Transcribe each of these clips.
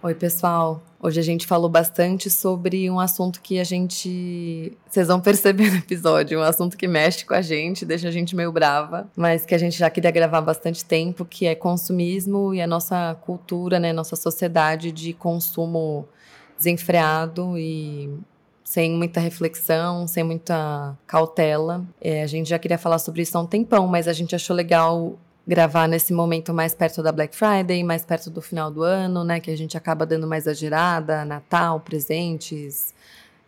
Oi, pessoal. Hoje a gente falou bastante sobre um assunto que a gente. Vocês vão perceber no episódio, um assunto que mexe com a gente, deixa a gente meio brava, mas que a gente já queria gravar bastante tempo, que é consumismo e a nossa cultura, né? Nossa sociedade de consumo desenfreado e sem muita reflexão, sem muita cautela. É, a gente já queria falar sobre isso há um tempão, mas a gente achou legal gravar nesse momento mais perto da Black Friday, mais perto do final do ano, né? Que a gente acaba dando mais a girada, Natal, presentes,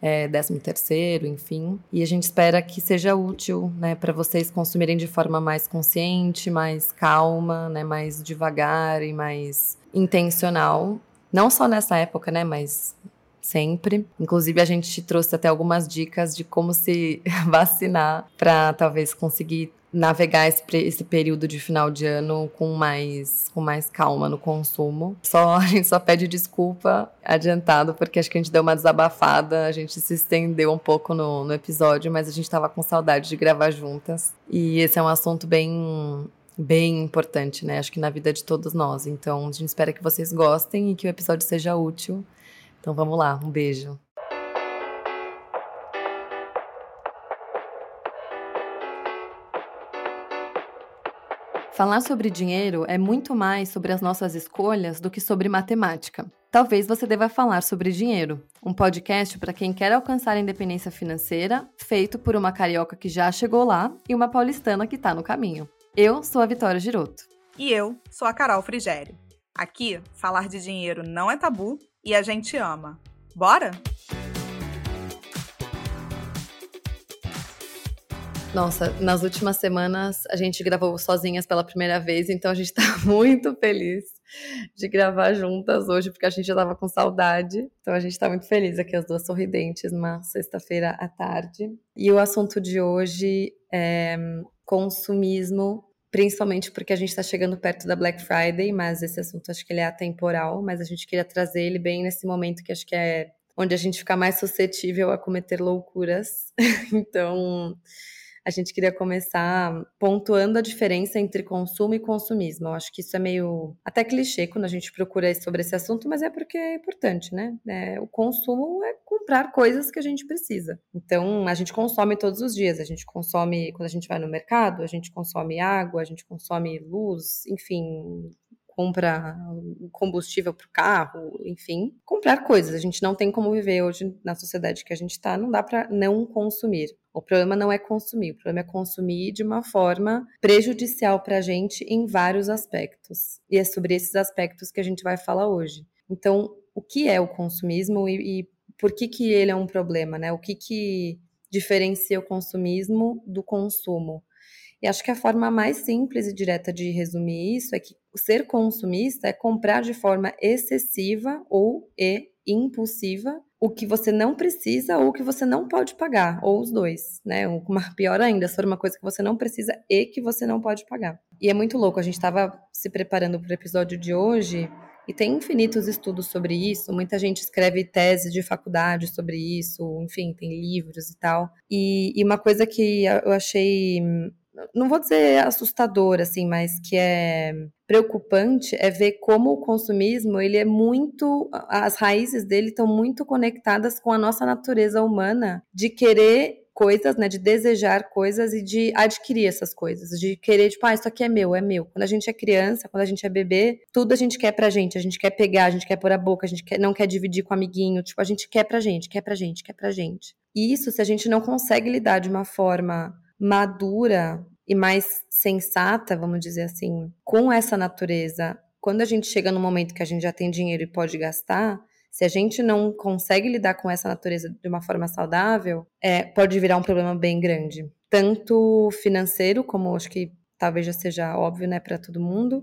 é, 13 terceiro, enfim. E a gente espera que seja útil, né, para vocês consumirem de forma mais consciente, mais calma, né, mais devagar e mais intencional. Não só nessa época, né, mas sempre. Inclusive, a gente trouxe até algumas dicas de como se vacinar para talvez conseguir navegar esse, esse, período de final de ano com mais, com mais calma no consumo. Só a gente só pede desculpa adiantado, porque acho que a gente deu uma desabafada, a gente se estendeu um pouco no, no episódio, mas a gente estava com saudade de gravar juntas. E esse é um assunto bem bem importante, né? Acho que na vida de todos nós. Então, a gente espera que vocês gostem e que o episódio seja útil. Então, vamos lá. Um beijo. Falar sobre dinheiro é muito mais sobre as nossas escolhas do que sobre matemática. Talvez você deva falar sobre dinheiro, um podcast para quem quer alcançar a independência financeira, feito por uma carioca que já chegou lá e uma paulistana que está no caminho. Eu sou a Vitória Giroto. E eu sou a Carol Frigério. Aqui, falar de dinheiro não é tabu e a gente ama. Bora? Nossa, nas últimas semanas a gente gravou sozinhas pela primeira vez, então a gente tá muito feliz de gravar juntas hoje, porque a gente já tava com saudade. Então a gente tá muito feliz aqui, as duas sorridentes, numa sexta-feira à tarde. E o assunto de hoje é consumismo, principalmente porque a gente está chegando perto da Black Friday, mas esse assunto acho que ele é atemporal, mas a gente queria trazer ele bem nesse momento que acho que é onde a gente fica mais suscetível a cometer loucuras. então a gente queria começar pontuando a diferença entre consumo e consumismo. Eu acho que isso é meio até clichê quando a gente procura sobre esse assunto, mas é porque é importante, né? É, o consumo é comprar coisas que a gente precisa. Então, a gente consome todos os dias. A gente consome quando a gente vai no mercado, a gente consome água, a gente consome luz, enfim, compra combustível para o carro, enfim, comprar coisas. A gente não tem como viver hoje na sociedade que a gente está, não dá para não consumir. O problema não é consumir, o problema é consumir de uma forma prejudicial para a gente em vários aspectos. E é sobre esses aspectos que a gente vai falar hoje. Então, o que é o consumismo e, e por que, que ele é um problema, né? O que, que diferencia o consumismo do consumo? E acho que a forma mais simples e direta de resumir isso é que ser consumista é comprar de forma excessiva ou e impulsiva o que você não precisa ou o que você não pode pagar, ou os dois, né? Uma, pior ainda, se for uma coisa que você não precisa e que você não pode pagar. E é muito louco, a gente estava se preparando para o episódio de hoje e tem infinitos estudos sobre isso, muita gente escreve tese de faculdade sobre isso, enfim, tem livros e tal. E, e uma coisa que eu achei não vou dizer assustador, assim, mas que é preocupante é ver como o consumismo, ele é muito, as raízes dele estão muito conectadas com a nossa natureza humana de querer coisas, né, de desejar coisas e de adquirir essas coisas, de querer, tipo, ah, isso aqui é meu, é meu. Quando a gente é criança, quando a gente é bebê, tudo a gente quer pra gente, a gente quer pegar, a gente quer pôr a boca, a gente quer, não quer dividir com o amiguinho, tipo, a gente quer pra gente, quer pra gente, quer pra gente. E isso, se a gente não consegue lidar de uma forma madura e mais sensata, vamos dizer assim, com essa natureza, quando a gente chega no momento que a gente já tem dinheiro e pode gastar, se a gente não consegue lidar com essa natureza de uma forma saudável, é, pode virar um problema bem grande. Tanto financeiro, como acho que talvez já seja óbvio né, para todo mundo,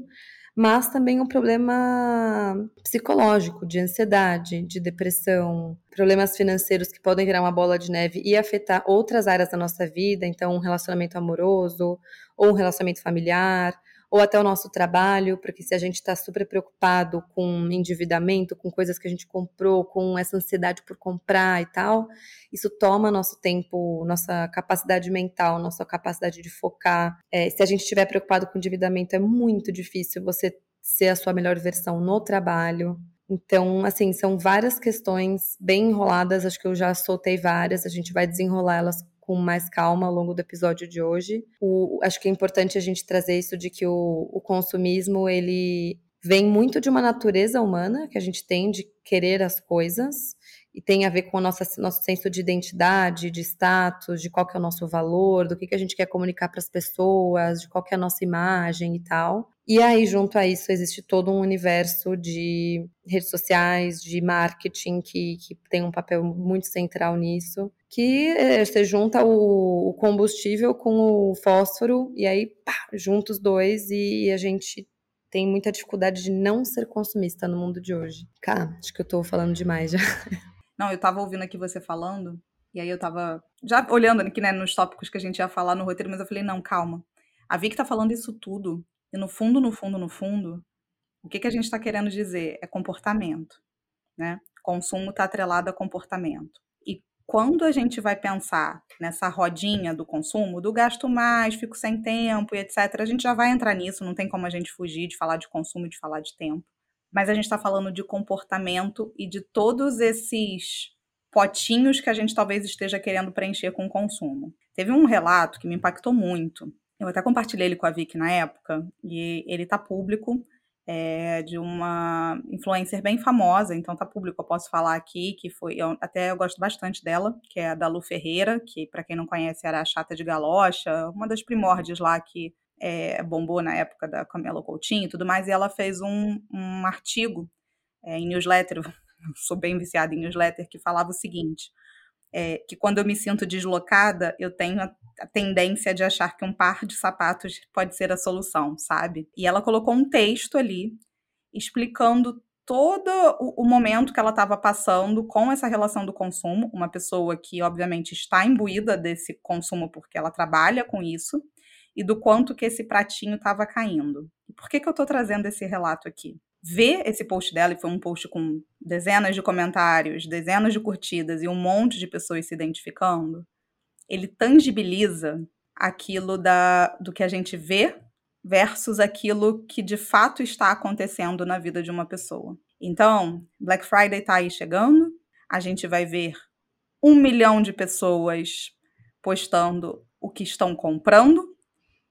mas também um problema psicológico, de ansiedade, de depressão, problemas financeiros que podem virar uma bola de neve e afetar outras áreas da nossa vida, então um relacionamento amoroso ou um relacionamento familiar, ou até o nosso trabalho, porque se a gente está super preocupado com endividamento, com coisas que a gente comprou, com essa ansiedade por comprar e tal, isso toma nosso tempo, nossa capacidade mental, nossa capacidade de focar. É, se a gente estiver preocupado com endividamento, é muito difícil você ser a sua melhor versão no trabalho. Então, assim, são várias questões bem enroladas, acho que eu já soltei várias, a gente vai desenrolar elas com mais calma ao longo do episódio de hoje. O, acho que é importante a gente trazer isso de que o, o consumismo, ele vem muito de uma natureza humana que a gente tem de querer as coisas e tem a ver com o nosso, nosso senso de identidade, de status, de qual que é o nosso valor, do que, que a gente quer comunicar para as pessoas, de qual que é a nossa imagem e tal. E aí, junto a isso, existe todo um universo de redes sociais, de marketing, que, que tem um papel muito central nisso, que é, você junta o, o, combustível com o fósforo, e aí, pá, junta os dois, e a gente tem muita dificuldade de não ser consumista no mundo de hoje. Cara, acho que eu tô falando demais já. Não, eu tava ouvindo aqui você falando, e aí eu tava já olhando aqui, né, nos tópicos que a gente ia falar no roteiro, mas eu falei, não, calma. A Vicky tá falando isso tudo, e no fundo, no fundo, no fundo, o que, que a gente está querendo dizer? É comportamento, né? Consumo está atrelado a comportamento. E quando a gente vai pensar nessa rodinha do consumo, do gasto mais, fico sem tempo e etc., a gente já vai entrar nisso, não tem como a gente fugir de falar de consumo e de falar de tempo mas a gente está falando de comportamento e de todos esses potinhos que a gente talvez esteja querendo preencher com o consumo. Teve um relato que me impactou muito. Eu até compartilhei ele com a Vicky na época, e ele está público, é, de uma influencer bem famosa, então tá público, eu posso falar aqui, que foi, eu, até eu gosto bastante dela, que é a da Lu Ferreira, que para quem não conhece era a chata de galocha, uma das primórdias lá que é, bombou na época da Camila Coutinho e tudo mais, e ela fez um, um artigo é, em newsletter, sou bem viciada em newsletter, que falava o seguinte, é, que quando eu me sinto deslocada, eu tenho a, tendência de achar que um par de sapatos pode ser a solução, sabe? E ela colocou um texto ali explicando todo o, o momento que ela estava passando com essa relação do consumo, uma pessoa que obviamente está imbuída desse consumo porque ela trabalha com isso, e do quanto que esse pratinho estava caindo. E por que, que eu estou trazendo esse relato aqui? Ver esse post dela, e foi um post com dezenas de comentários, dezenas de curtidas e um monte de pessoas se identificando, ele tangibiliza aquilo da, do que a gente vê versus aquilo que de fato está acontecendo na vida de uma pessoa. Então, Black Friday está aí chegando, a gente vai ver um milhão de pessoas postando o que estão comprando,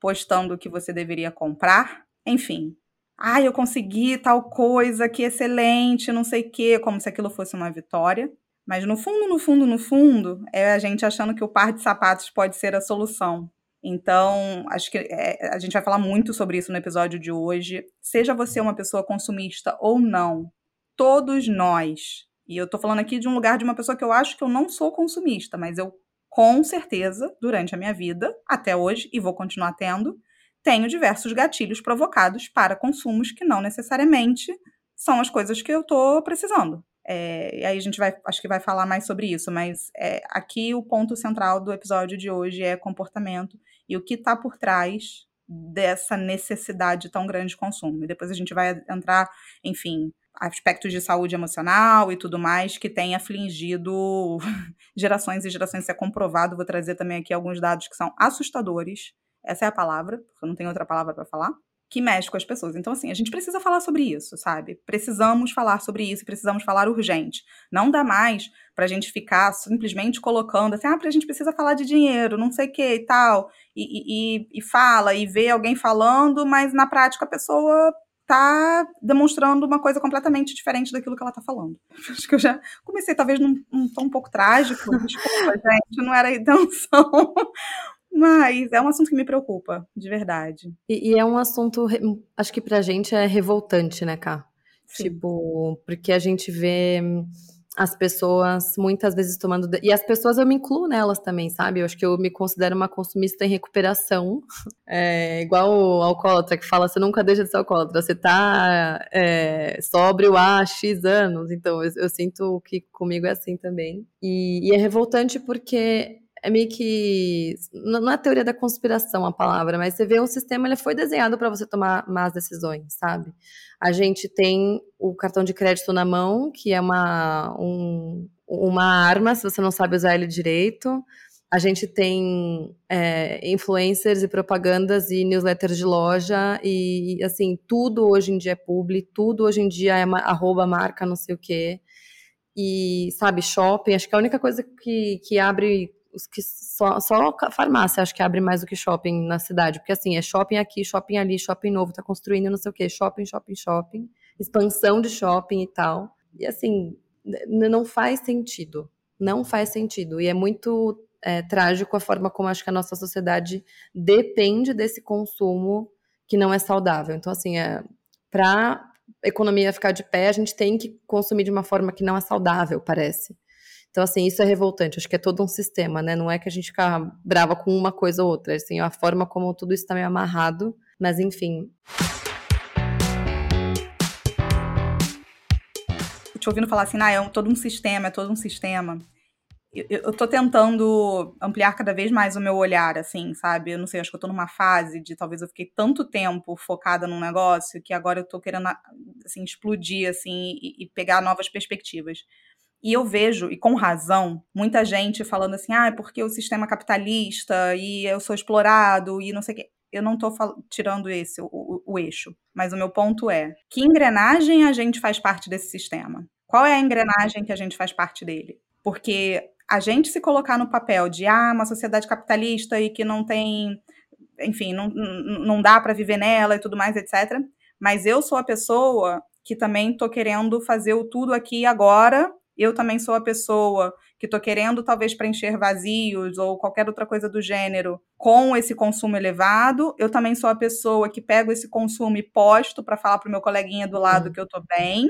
postando o que você deveria comprar, enfim. Ah, eu consegui tal coisa, que excelente, não sei o quê, como se aquilo fosse uma vitória. Mas no fundo, no fundo, no fundo, é a gente achando que o par de sapatos pode ser a solução. Então, acho que é, a gente vai falar muito sobre isso no episódio de hoje. Seja você uma pessoa consumista ou não, todos nós, e eu tô falando aqui de um lugar de uma pessoa que eu acho que eu não sou consumista, mas eu com certeza, durante a minha vida, até hoje, e vou continuar tendo, tenho diversos gatilhos provocados para consumos que não necessariamente são as coisas que eu estou precisando. É, e aí a gente vai, acho que vai falar mais sobre isso, mas é, aqui o ponto central do episódio de hoje é comportamento e o que está por trás dessa necessidade tão grande de consumo. E depois a gente vai entrar, enfim, aspectos de saúde emocional e tudo mais que tem afligido gerações e gerações. Isso é comprovado. Vou trazer também aqui alguns dados que são assustadores. Essa é a palavra, porque eu não tenho outra palavra para falar. Que mexe com as pessoas. Então, assim, a gente precisa falar sobre isso, sabe? Precisamos falar sobre isso, precisamos falar urgente. Não dá mais pra gente ficar simplesmente colocando assim, ah, a gente precisa falar de dinheiro, não sei o que e tal, e, e, e fala, e vê alguém falando, mas na prática a pessoa tá demonstrando uma coisa completamente diferente daquilo que ela tá falando. Acho que eu já comecei, talvez, num, num tom um pouco trágico. Desculpa, gente, não era a intenção. Mas é um assunto que me preocupa, de verdade. E, e é um assunto, acho que pra gente é revoltante, né, Cá? Tipo, porque a gente vê as pessoas muitas vezes tomando. E as pessoas eu me incluo nelas também, sabe? Eu acho que eu me considero uma consumista em recuperação. É, igual o alcoólatra que fala: você nunca deixa de ser alcoólatra, você tá é, sóbrio há X anos. Então eu, eu, sinto que comigo é assim também. E, e é revoltante porque é meio que não é teoria da conspiração a palavra, mas você vê um sistema ele foi desenhado para você tomar más decisões, sabe? A gente tem o cartão de crédito na mão, que é uma um, uma arma se você não sabe usar ele direito. A gente tem é, influencers e propagandas e newsletters de loja e, assim, tudo hoje em dia é publi, tudo hoje em dia é arroba marca não sei o quê. E, sabe, shopping, acho que a única coisa que, que abre os que só, só farmácia acho que abre mais do que shopping na cidade, porque assim, é shopping aqui, shopping ali, shopping novo, tá construindo não sei o quê, shopping, shopping, shopping, expansão de shopping e tal. E assim, não faz sentido. Não faz sentido. E é muito é, trágico a forma como acho que a nossa sociedade depende desse consumo que não é saudável. Então, assim, é, para economia ficar de pé, a gente tem que consumir de uma forma que não é saudável, parece. Então, assim, isso é revoltante. Acho que é todo um sistema, né? Não é que a gente fica brava com uma coisa ou outra. Assim, a forma como tudo está meio amarrado. Mas, enfim. Te ouvindo falar assim, ah, é um, todo um sistema, é todo um sistema. Eu, eu tô tentando ampliar cada vez mais o meu olhar, assim, sabe? Eu não sei, acho que eu tô numa fase de talvez eu fiquei tanto tempo focada num negócio que agora eu tô querendo, assim, explodir, assim, e, e pegar novas perspectivas. E eu vejo, e com razão, muita gente falando assim: ah, é porque o sistema capitalista e eu sou explorado e não sei o quê. Eu não estou tirando esse, o, o, o eixo. Mas o meu ponto é: que engrenagem a gente faz parte desse sistema? Qual é a engrenagem que a gente faz parte dele? Porque a gente se colocar no papel de ah, uma sociedade capitalista e que não tem, enfim, não, não dá para viver nela e tudo mais, etc. Mas eu sou a pessoa que também estou querendo fazer o tudo aqui agora eu também sou a pessoa que estou querendo talvez preencher vazios ou qualquer outra coisa do gênero com esse consumo elevado. Eu também sou a pessoa que pego esse consumo e posto para falar para o meu coleguinha do lado uhum. que eu estou bem.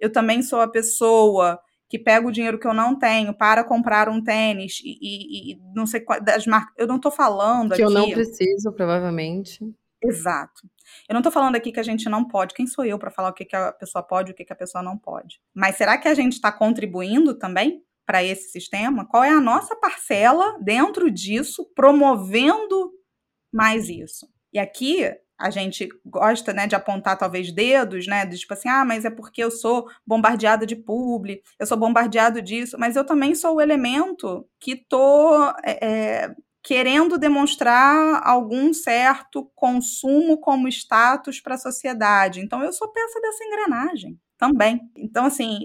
Eu também sou a pessoa que pega o dinheiro que eu não tenho para comprar um tênis e, e, e não sei das marcas. Eu não estou falando que aqui. Que eu não preciso, provavelmente. Exato. Eu não estou falando aqui que a gente não pode. Quem sou eu para falar o que, que a pessoa pode e o que, que a pessoa não pode? Mas será que a gente está contribuindo também para esse sistema? Qual é a nossa parcela dentro disso, promovendo mais isso? E aqui a gente gosta, né, de apontar talvez dedos, né, de tipo assim, ah, mas é porque eu sou bombardeada de publi, eu sou bombardeado disso, mas eu também sou o elemento que tô é, é querendo demonstrar algum certo consumo como status para a sociedade. Então, eu sou peça dessa engrenagem também. Então, assim,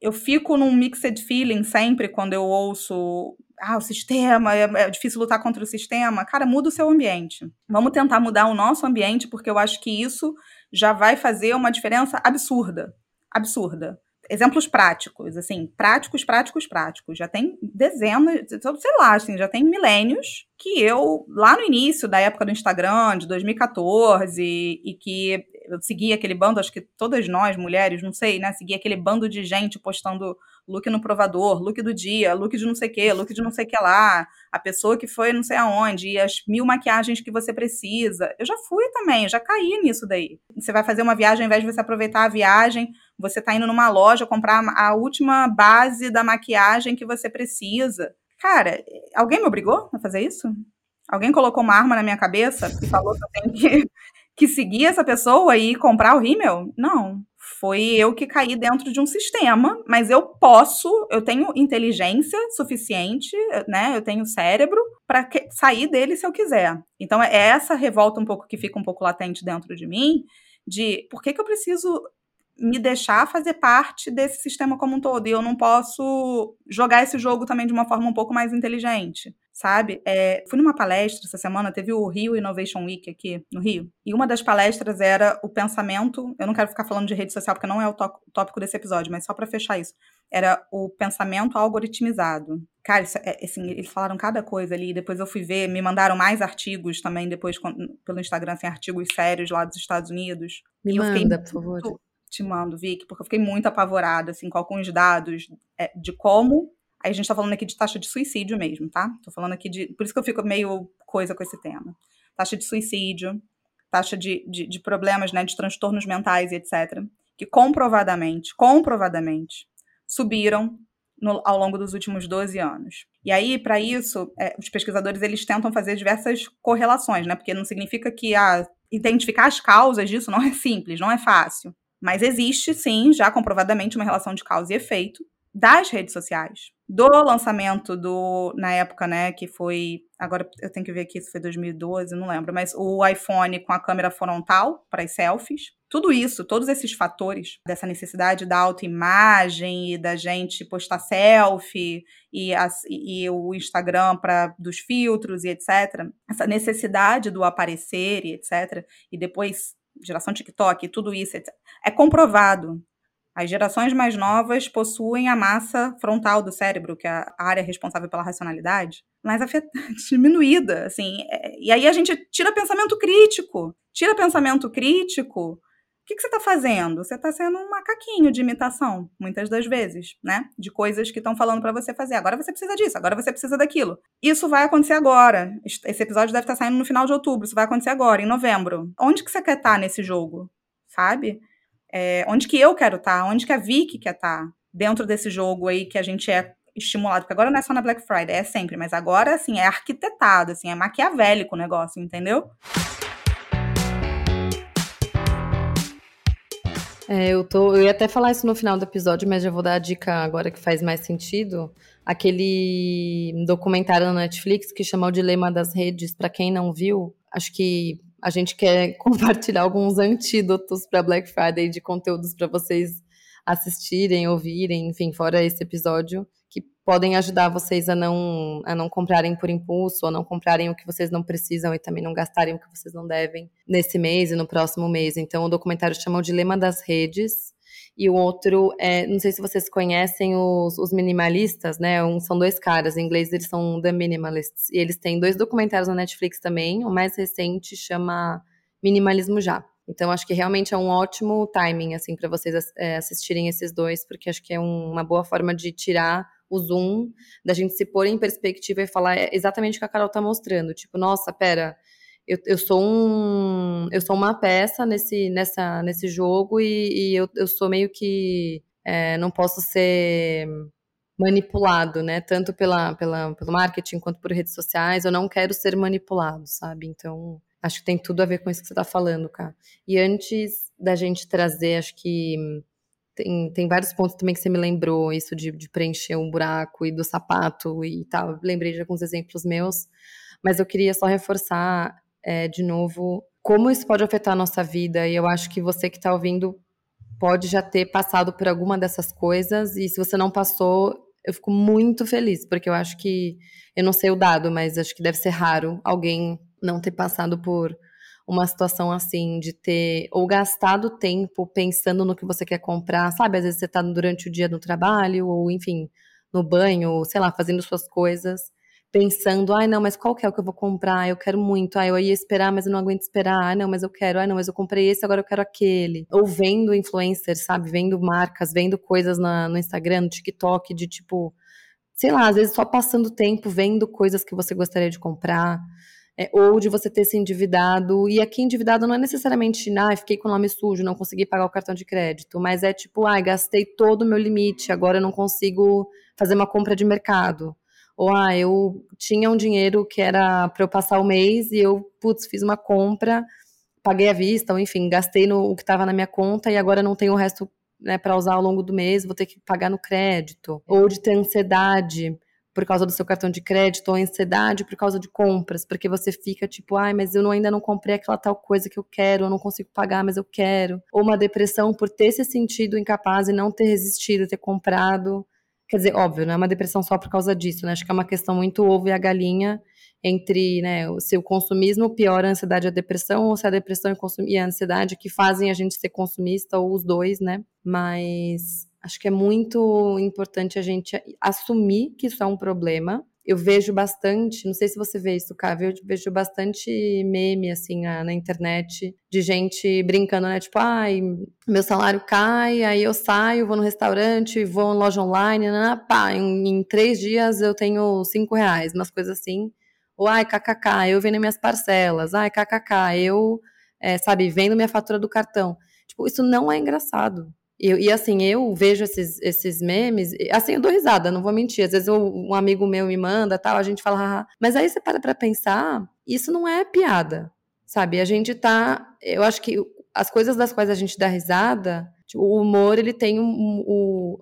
eu fico num mixed feeling sempre quando eu ouço ah, o sistema, é, é difícil lutar contra o sistema. Cara, muda o seu ambiente. Vamos tentar mudar o nosso ambiente, porque eu acho que isso já vai fazer uma diferença absurda. Absurda exemplos práticos, assim, práticos, práticos, práticos. Já tem dezenas, sei lá, assim, já tem milênios que eu, lá no início da época do Instagram, de 2014, e que eu seguia aquele bando, acho que todas nós, mulheres, não sei, né, seguia aquele bando de gente postando look no provador, look do dia, look de não sei o que, look de não sei o que lá, a pessoa que foi não sei aonde, e as mil maquiagens que você precisa. Eu já fui também, já caí nisso daí. Você vai fazer uma viagem, ao invés de você aproveitar a viagem, você tá indo numa loja comprar a última base da maquiagem que você precisa. Cara, alguém me obrigou a fazer isso? Alguém colocou uma arma na minha cabeça e falou que eu tenho que, que seguir essa pessoa e comprar o rímel? Não. Foi eu que caí dentro de um sistema, mas eu posso, eu tenho inteligência suficiente, né? Eu tenho cérebro para sair dele se eu quiser. Então é essa revolta um pouco que fica um pouco latente dentro de mim, de por que, que eu preciso me deixar fazer parte desse sistema como um todo. E eu não posso jogar esse jogo também de uma forma um pouco mais inteligente, sabe? É, fui numa palestra essa semana, teve o Rio Innovation Week aqui no Rio, e uma das palestras era o pensamento. Eu não quero ficar falando de rede social porque não é o tópico desse episódio, mas só para fechar isso. Era o pensamento algoritmizado. Cara, isso, é, assim, eles falaram cada coisa ali. Depois eu fui ver, me mandaram mais artigos também, depois pelo Instagram, assim, artigos sérios lá dos Estados Unidos. Me manda, por favor te mando, Vicky, porque eu fiquei muito apavorada, assim, com alguns dados é, de como. Aí a gente tá falando aqui de taxa de suicídio mesmo, tá? Tô falando aqui de. Por isso que eu fico meio coisa com esse tema. Taxa de suicídio, taxa de, de, de problemas, né, de transtornos mentais e etc. Que comprovadamente, comprovadamente, subiram no, ao longo dos últimos 12 anos. E aí, para isso, é, os pesquisadores eles tentam fazer diversas correlações, né? Porque não significa que ah, identificar as causas disso não é simples, não é fácil. Mas existe, sim, já comprovadamente, uma relação de causa e efeito das redes sociais. do lançamento do na época, né, que foi, agora eu tenho que ver aqui se foi 2012, não lembro, mas o iPhone com a câmera frontal para as selfies. Tudo isso, todos esses fatores dessa necessidade da autoimagem e da gente postar selfie e, e o Instagram para dos filtros e etc. Essa necessidade do aparecer e etc. E depois geração TikTok, tudo isso é comprovado. As gerações mais novas possuem a massa frontal do cérebro, que é a área responsável pela racionalidade, mais diminuída, assim. É, e aí a gente tira pensamento crítico. Tira pensamento crítico que, que você está fazendo? Você está sendo um macaquinho de imitação, muitas das vezes, né? De coisas que estão falando para você fazer. Agora você precisa disso, agora você precisa daquilo. Isso vai acontecer agora. Esse episódio deve estar tá saindo no final de outubro. Isso vai acontecer agora, em novembro. Onde que você quer estar tá nesse jogo? Sabe? É, onde que eu quero estar? Tá? Onde que a Vicky quer estar? Dentro desse jogo aí que a gente é estimulado, porque agora não é só na Black Friday, é sempre, mas agora, assim, é arquitetado, assim, é maquiavélico o negócio, entendeu? É, eu, tô, eu ia até falar isso no final do episódio, mas já vou dar a dica agora que faz mais sentido. Aquele documentário na Netflix que chama O Dilema das Redes, para quem não viu, acho que a gente quer compartilhar alguns antídotos para Black Friday de conteúdos para vocês assistirem, ouvirem, enfim, fora esse episódio podem ajudar vocês a não, a não comprarem por impulso, a não comprarem o que vocês não precisam e também não gastarem o que vocês não devem nesse mês e no próximo mês. Então, o documentário chama O Dilema das Redes. E o outro, é, não sei se vocês conhecem os, os minimalistas, né? Um, são dois caras, em inglês eles são The Minimalists. E eles têm dois documentários na Netflix também. O mais recente chama Minimalismo Já. Então, acho que realmente é um ótimo timing, assim, para vocês é, assistirem esses dois, porque acho que é um, uma boa forma de tirar o zoom, da gente se pôr em perspectiva e falar exatamente o que a Carol tá mostrando. Tipo, nossa, pera, eu, eu sou um. Eu sou uma peça nesse, nessa, nesse jogo e, e eu, eu sou meio que. É, não posso ser manipulado, né? Tanto pela, pela, pelo marketing quanto por redes sociais. Eu não quero ser manipulado, sabe? Então, acho que tem tudo a ver com isso que você está falando, cara. E antes da gente trazer, acho que tem, tem vários pontos também que você me lembrou, isso de, de preencher um buraco e do sapato e tal. Lembrei de alguns exemplos meus, mas eu queria só reforçar é, de novo como isso pode afetar a nossa vida. E eu acho que você que está ouvindo pode já ter passado por alguma dessas coisas, e se você não passou, eu fico muito feliz, porque eu acho que, eu não sei o dado, mas acho que deve ser raro alguém não ter passado por uma situação assim de ter ou gastado tempo pensando no que você quer comprar, sabe? Às vezes você tá durante o dia no trabalho ou enfim, no banho, sei lá, fazendo suas coisas, pensando, ai não, mas qual que é o que eu vou comprar? Eu quero muito. Ah, eu ia esperar, mas eu não aguento esperar. Ah, não, mas eu quero. Ah, não, mas eu comprei esse, agora eu quero aquele. Ou vendo influencers, sabe? Vendo marcas, vendo coisas na, no Instagram, no TikTok, de tipo, sei lá, às vezes só passando tempo vendo coisas que você gostaria de comprar é, ou de você ter se endividado. E aqui endividado não é necessariamente, ah, fiquei com o nome sujo, não consegui pagar o cartão de crédito, mas é tipo, ah, gastei todo o meu limite, agora eu não consigo fazer uma compra de mercado. Ou, ah, eu tinha um dinheiro que era para eu passar o mês e eu, putz, fiz uma compra, paguei à vista, ou enfim, gastei no o que estava na minha conta e agora não tenho o resto né, para usar ao longo do mês, vou ter que pagar no crédito. Ou de ter ansiedade por causa do seu cartão de crédito ou ansiedade por causa de compras, porque você fica tipo, ai, mas eu não, ainda não comprei aquela tal coisa que eu quero, eu não consigo pagar, mas eu quero. Ou uma depressão por ter se sentido incapaz e não ter resistido, ter comprado. Quer dizer, óbvio, não é uma depressão só por causa disso, né? Acho que é uma questão muito ovo e a galinha entre, né, se o consumismo piora a ansiedade e a depressão, ou se a depressão e a ansiedade que fazem a gente ser consumista, ou os dois, né? Mas Acho que é muito importante a gente assumir que isso é um problema. Eu vejo bastante, não sei se você vê isso, Cá, eu vejo bastante meme, assim, na, na, internet, de gente brincando, né? Tipo, ai, meu salário cai, aí eu saio, vou no restaurante, vou em loja online, né, né, pá, em, em três dias eu tenho cinco reais, umas coisas assim. Ou, ai, kkk, eu vendo minhas parcelas, ai, kkk, eu, é, sabe, vendo minha fatura do cartão. Tipo, isso não é engraçado. E, e, assim, eu vejo esses, esses memes, assim, eu dou risada, não vou mentir. Às vezes eu, um amigo meu me manda, tal, a gente fala, mas aí você para pra pensar, isso não é piada, sabe? A gente tá, eu acho que as coisas das quais a gente dá risada, tipo, o humor, ele tem um, um, um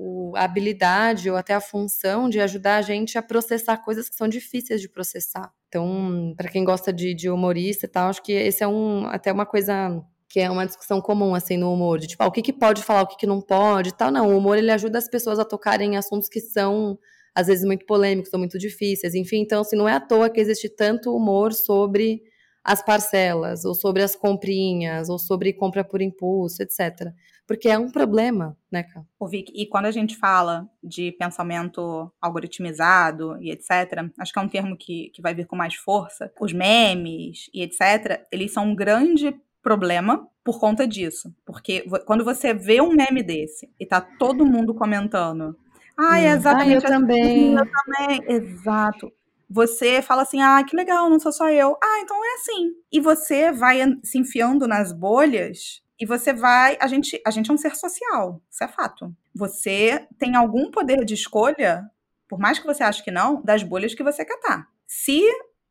o, a habilidade ou até a função de ajudar a gente a processar coisas que são difíceis de processar. Então, para quem gosta de, de humorista e tal, acho que esse é um, até uma coisa que é uma discussão comum, assim, no humor, de tipo, ah, o que, que pode falar, o que, que não pode tal. Não, o humor, ele ajuda as pessoas a tocarem em assuntos que são, às vezes, muito polêmicos ou muito difíceis. Enfim, então, assim, não é à toa que existe tanto humor sobre as parcelas, ou sobre as comprinhas, ou sobre compra por impulso, etc. Porque é um problema, né? Ô, Vic, e quando a gente fala de pensamento algoritmizado e etc., acho que é um termo que, que vai vir com mais força. Os memes e etc., eles são um grande problema por conta disso. Porque quando você vê um meme desse e tá todo mundo comentando. Ah, é exatamente. Ah, eu também. Eu também. Exato. Você fala assim, ah, que legal, não sou só eu. Ah, então é assim. E você vai se enfiando nas bolhas e você vai. A gente, a gente é um ser social, isso é fato. Você tem algum poder de escolha, por mais que você ache que não, das bolhas que você quer estar. Tá. Se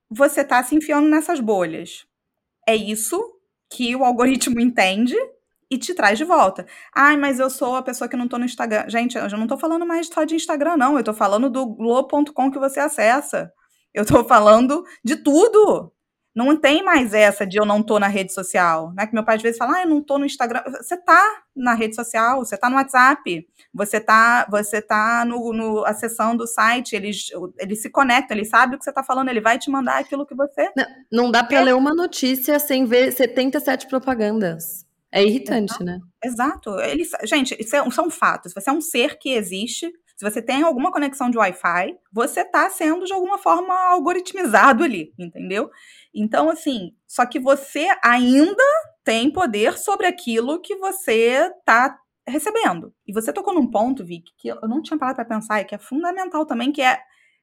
você está se enfiando nessas bolhas, é isso que o algoritmo entende e te traz de volta. Ai, mas eu sou a pessoa que não tô no Instagram. Gente, eu já não tô falando mais só de Instagram, não. Eu tô falando do Globo.com que você acessa. Eu tô falando de tudo. Não tem mais essa de eu não tô na rede social, né? Que meu pai às vezes fala, ah, eu não tô no Instagram. Você tá na rede social, você tá no WhatsApp, você tá, você tá no, no acessando o site, eles, eles se conectam, ele sabe o que você tá falando, ele vai te mandar aquilo que você. Não, não dá para ler uma notícia sem ver 77 propagandas. É irritante, Exato. né? Exato. Eles, gente, isso é, são fatos. Você é um ser que existe, se você tem alguma conexão de Wi-Fi, você está sendo de alguma forma algoritmizado ali, entendeu? Então, assim, só que você ainda tem poder sobre aquilo que você está recebendo. E você tocou num ponto, Vic, que eu não tinha parado para pensar e que é fundamental também, que é,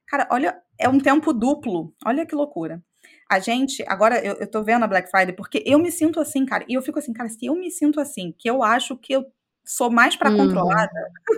cara, olha, é um tempo duplo. Olha que loucura. A gente, agora eu, eu tô vendo a Black Friday, porque eu me sinto assim, cara, e eu fico assim, cara, se eu me sinto assim, que eu acho que eu sou mais para uhum. controlada,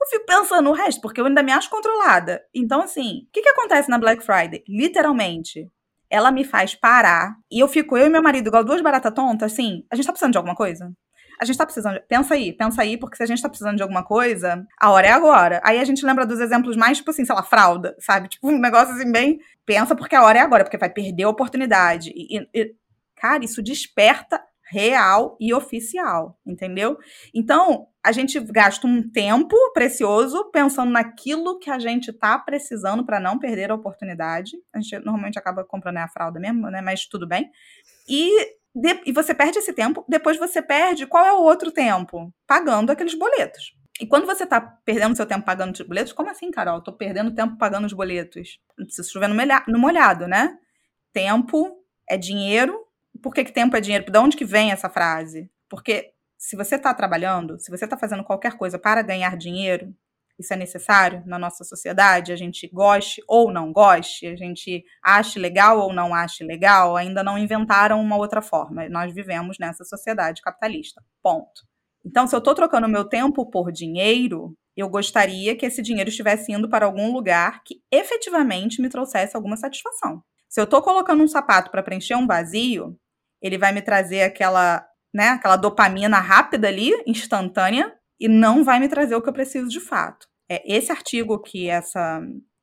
eu fico pensando no resto, porque eu ainda me acho controlada. Então, assim, o que, que acontece na Black Friday? Literalmente, ela me faz parar e eu fico, eu e meu marido, igual duas baratas tontas, assim, a gente tá precisando de alguma coisa? A gente tá precisando. De... Pensa aí, pensa aí, porque se a gente tá precisando de alguma coisa, a hora é agora. Aí a gente lembra dos exemplos mais, tipo assim, sei lá, fralda, sabe? Tipo, um negócio assim, bem. Pensa porque a hora é agora, porque vai perder a oportunidade. E, e, cara, isso desperta real e oficial, entendeu? Então, a gente gasta um tempo precioso pensando naquilo que a gente tá precisando para não perder a oportunidade. A gente normalmente acaba comprando a fralda mesmo, né? Mas tudo bem. E, de, e você perde esse tempo, depois você perde qual é o outro tempo? Pagando aqueles boletos. E quando você tá perdendo seu tempo pagando os boletos, como assim, Carol? Tô perdendo tempo pagando os boletos. Não precisa chover no molhado, né? Tempo é dinheiro por que, que tempo é dinheiro? De onde que vem essa frase? Porque se você está trabalhando, se você está fazendo qualquer coisa para ganhar dinheiro, isso é necessário na nossa sociedade, a gente goste ou não goste, a gente ache legal ou não ache legal, ainda não inventaram uma outra forma. Nós vivemos nessa sociedade capitalista. Ponto. Então, se eu estou trocando meu tempo por dinheiro, eu gostaria que esse dinheiro estivesse indo para algum lugar que efetivamente me trouxesse alguma satisfação. Se eu estou colocando um sapato para preencher um vazio, ele vai me trazer aquela, né, aquela dopamina rápida ali, instantânea, e não vai me trazer o que eu preciso de fato. É esse artigo que essa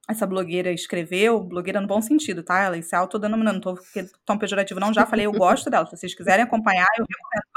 essa blogueira escreveu, blogueira no bom sentido, tá? Ela se autodenominando, não tô tão pejorativo não, já falei, eu gosto dela. Se vocês quiserem acompanhar, eu,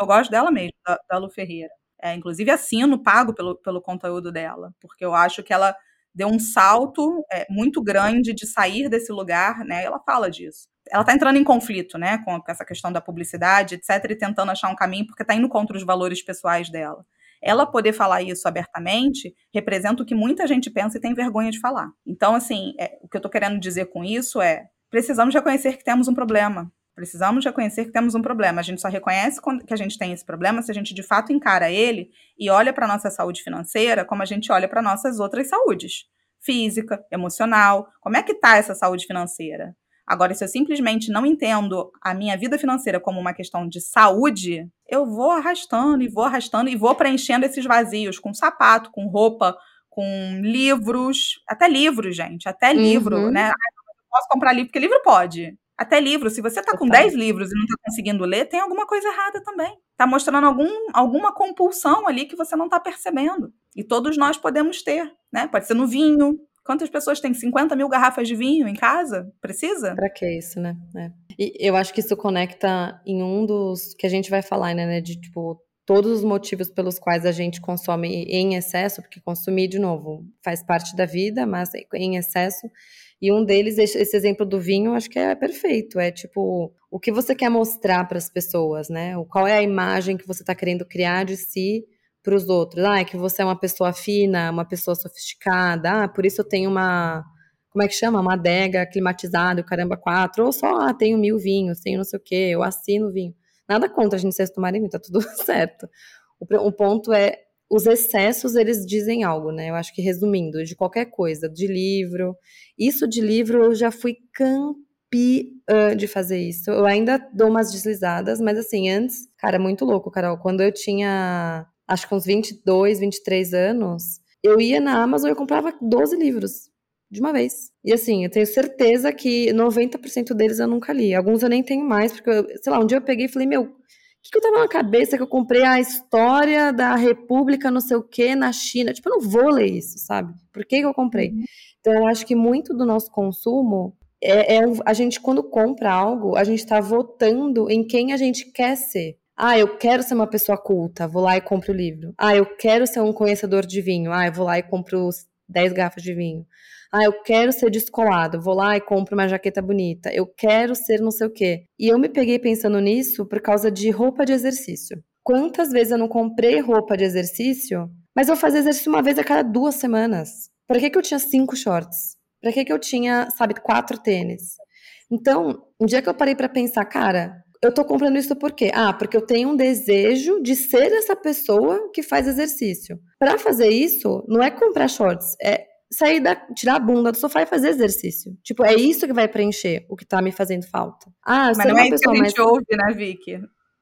eu gosto dela mesmo, da, da Lu Ferreira. É, inclusive assino, pago pelo, pelo conteúdo dela, porque eu acho que ela deu um salto é, muito grande de sair desse lugar, né? Ela fala disso ela está entrando em conflito, né, com essa questão da publicidade, etc, e tentando achar um caminho porque está indo contra os valores pessoais dela. Ela poder falar isso abertamente representa o que muita gente pensa e tem vergonha de falar. Então, assim, é, o que eu estou querendo dizer com isso é: precisamos reconhecer que temos um problema. Precisamos reconhecer que temos um problema. A gente só reconhece que a gente tem esse problema se a gente de fato encara ele e olha para a nossa saúde financeira como a gente olha para nossas outras saúdes. Física, emocional. Como é que está essa saúde financeira? Agora, se eu simplesmente não entendo a minha vida financeira como uma questão de saúde, eu vou arrastando e vou arrastando e vou preenchendo esses vazios com sapato, com roupa, com livros, até livros, gente, até livro, uhum. né? Eu posso comprar livro, porque livro pode. Até livro, se você tá com 10 livros e não tá conseguindo ler, tem alguma coisa errada também. tá mostrando algum, alguma compulsão ali que você não está percebendo. E todos nós podemos ter, né? Pode ser no vinho. Quantas pessoas têm 50 mil garrafas de vinho em casa? Precisa? Para que isso, né? É. E eu acho que isso conecta em um dos que a gente vai falar, né? De tipo, todos os motivos pelos quais a gente consome em excesso, porque consumir, de novo, faz parte da vida, mas em excesso e um deles, esse exemplo do vinho, acho que é perfeito. É tipo, o que você quer mostrar para as pessoas, né? Qual é a imagem que você está querendo criar de si para os outros? Ah, é que você é uma pessoa fina, uma pessoa sofisticada. Ah, por isso eu tenho uma. Como é que chama? Uma adega climatizada, caramba, quatro. Ou só, ah, tenho mil vinhos, tenho não sei o quê, eu assino vinho. Nada contra a gente se tomarem vinho, tá tudo certo. O, o ponto é os excessos eles dizem algo, né? Eu acho que resumindo, de qualquer coisa, de livro. Isso de livro eu já fui campeã de fazer isso. Eu ainda dou umas deslizadas, mas assim, antes, cara, muito louco, Carol. Quando eu tinha, acho que uns 22, 23 anos, eu ia na Amazon e eu comprava 12 livros de uma vez. E assim, eu tenho certeza que 90% deles eu nunca li. Alguns eu nem tenho mais, porque, eu, sei lá, um dia eu peguei e falei, meu, que, que eu tava na cabeça que eu comprei a história da República não sei o que na China? Tipo, eu não vou ler isso, sabe? Por que, que eu comprei? Uhum. Então, eu acho que muito do nosso consumo é, é, a gente, quando compra algo, a gente está votando em quem a gente quer ser. Ah, eu quero ser uma pessoa culta, vou lá e compro o livro. Ah, eu quero ser um conhecedor de vinho. Ah, eu vou lá e compro 10 garrafas de vinho. Ah, eu quero ser descolado, vou lá e compro uma jaqueta bonita. Eu quero ser não sei o quê. E eu me peguei pensando nisso por causa de roupa de exercício. Quantas vezes eu não comprei roupa de exercício, mas eu fazia exercício uma vez a cada duas semanas. Para que, que eu tinha cinco shorts? Para que, que eu tinha, sabe, quatro tênis? Então, um dia que eu parei para pensar, cara, eu tô comprando isso por quê? Ah, porque eu tenho um desejo de ser essa pessoa que faz exercício. Para fazer isso, não é comprar shorts, é sair da, tirar a bunda do sofá e fazer exercício. Tipo, é isso que vai preencher o que tá me fazendo falta. Ah, Mas não é isso que a gente mais... ouve, né, Vicky?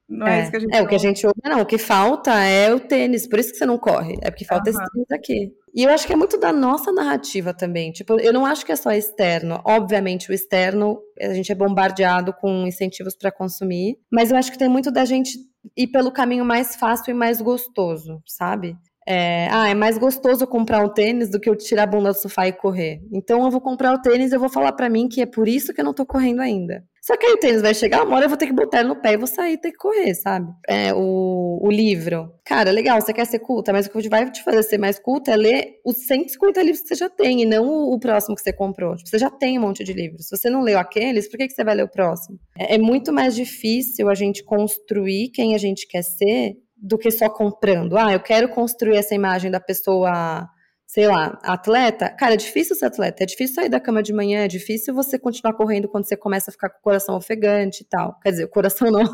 Não é, é, isso que a gente É, o que a gente ouve, não. O que falta é o tênis, por isso que você não corre. É porque falta uhum. esse tênis aqui. E eu acho que é muito da nossa narrativa também. Tipo, eu não acho que é só externo. Obviamente, o externo, a gente é bombardeado com incentivos para consumir. Mas eu acho que tem muito da gente ir pelo caminho mais fácil e mais gostoso, sabe? É, ah, é mais gostoso comprar um tênis do que eu tirar a bunda do sofá e correr. Então eu vou comprar o tênis e eu vou falar para mim que é por isso que eu não tô correndo ainda. Só que aí o tênis vai chegar, uma hora eu vou ter que botar ele no pé e vou sair ter que correr, sabe? É, o, o livro. Cara, legal, você quer ser culta, mas o que vai te fazer ser mais culta é ler os 150 livros que você já tem e não o, o próximo que você comprou. Tipo, você já tem um monte de livros. Se você não leu aqueles, por que, que você vai ler o próximo? É, é muito mais difícil a gente construir quem a gente quer ser do que só comprando. Ah, eu quero construir essa imagem da pessoa, sei lá, atleta. Cara, é difícil ser atleta, é difícil sair da cama de manhã, é difícil você continuar correndo quando você começa a ficar com o coração ofegante e tal. Quer dizer, o coração não,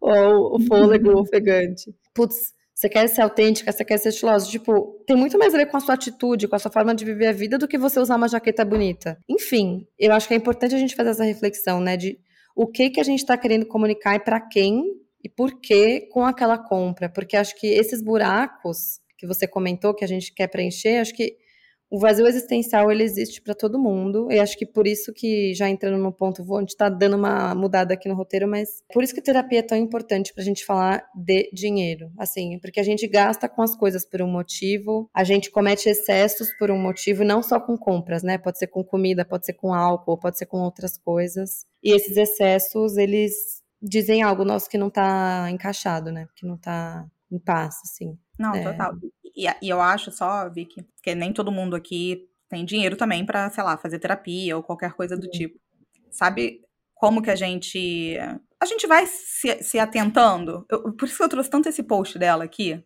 ou o fôlego uhum. ofegante. Putz, você quer ser autêntica, você quer ser estilosa. Tipo, tem muito mais a ver com a sua atitude, com a sua forma de viver a vida do que você usar uma jaqueta bonita. Enfim, eu acho que é importante a gente fazer essa reflexão, né, de o que que a gente está querendo comunicar e para quem e por que com aquela compra? Porque acho que esses buracos que você comentou que a gente quer preencher, acho que o vazio existencial ele existe para todo mundo. E acho que por isso que, já entrando no ponto, vou, a gente está dando uma mudada aqui no roteiro, mas por isso que terapia é tão importante para a gente falar de dinheiro. Assim, porque a gente gasta com as coisas por um motivo, a gente comete excessos por um motivo, não só com compras, né? Pode ser com comida, pode ser com álcool, pode ser com outras coisas. E esses excessos, eles dizem algo nosso que não tá encaixado, né? Que não tá em paz, assim. Não, é... total. E, e, eu acho só, Vicky, que nem todo mundo aqui tem dinheiro também para, sei lá, fazer terapia ou qualquer coisa do Sim. tipo. Sabe como que a gente. A gente vai se, se atentando. Eu, por isso que eu trouxe tanto esse post dela aqui,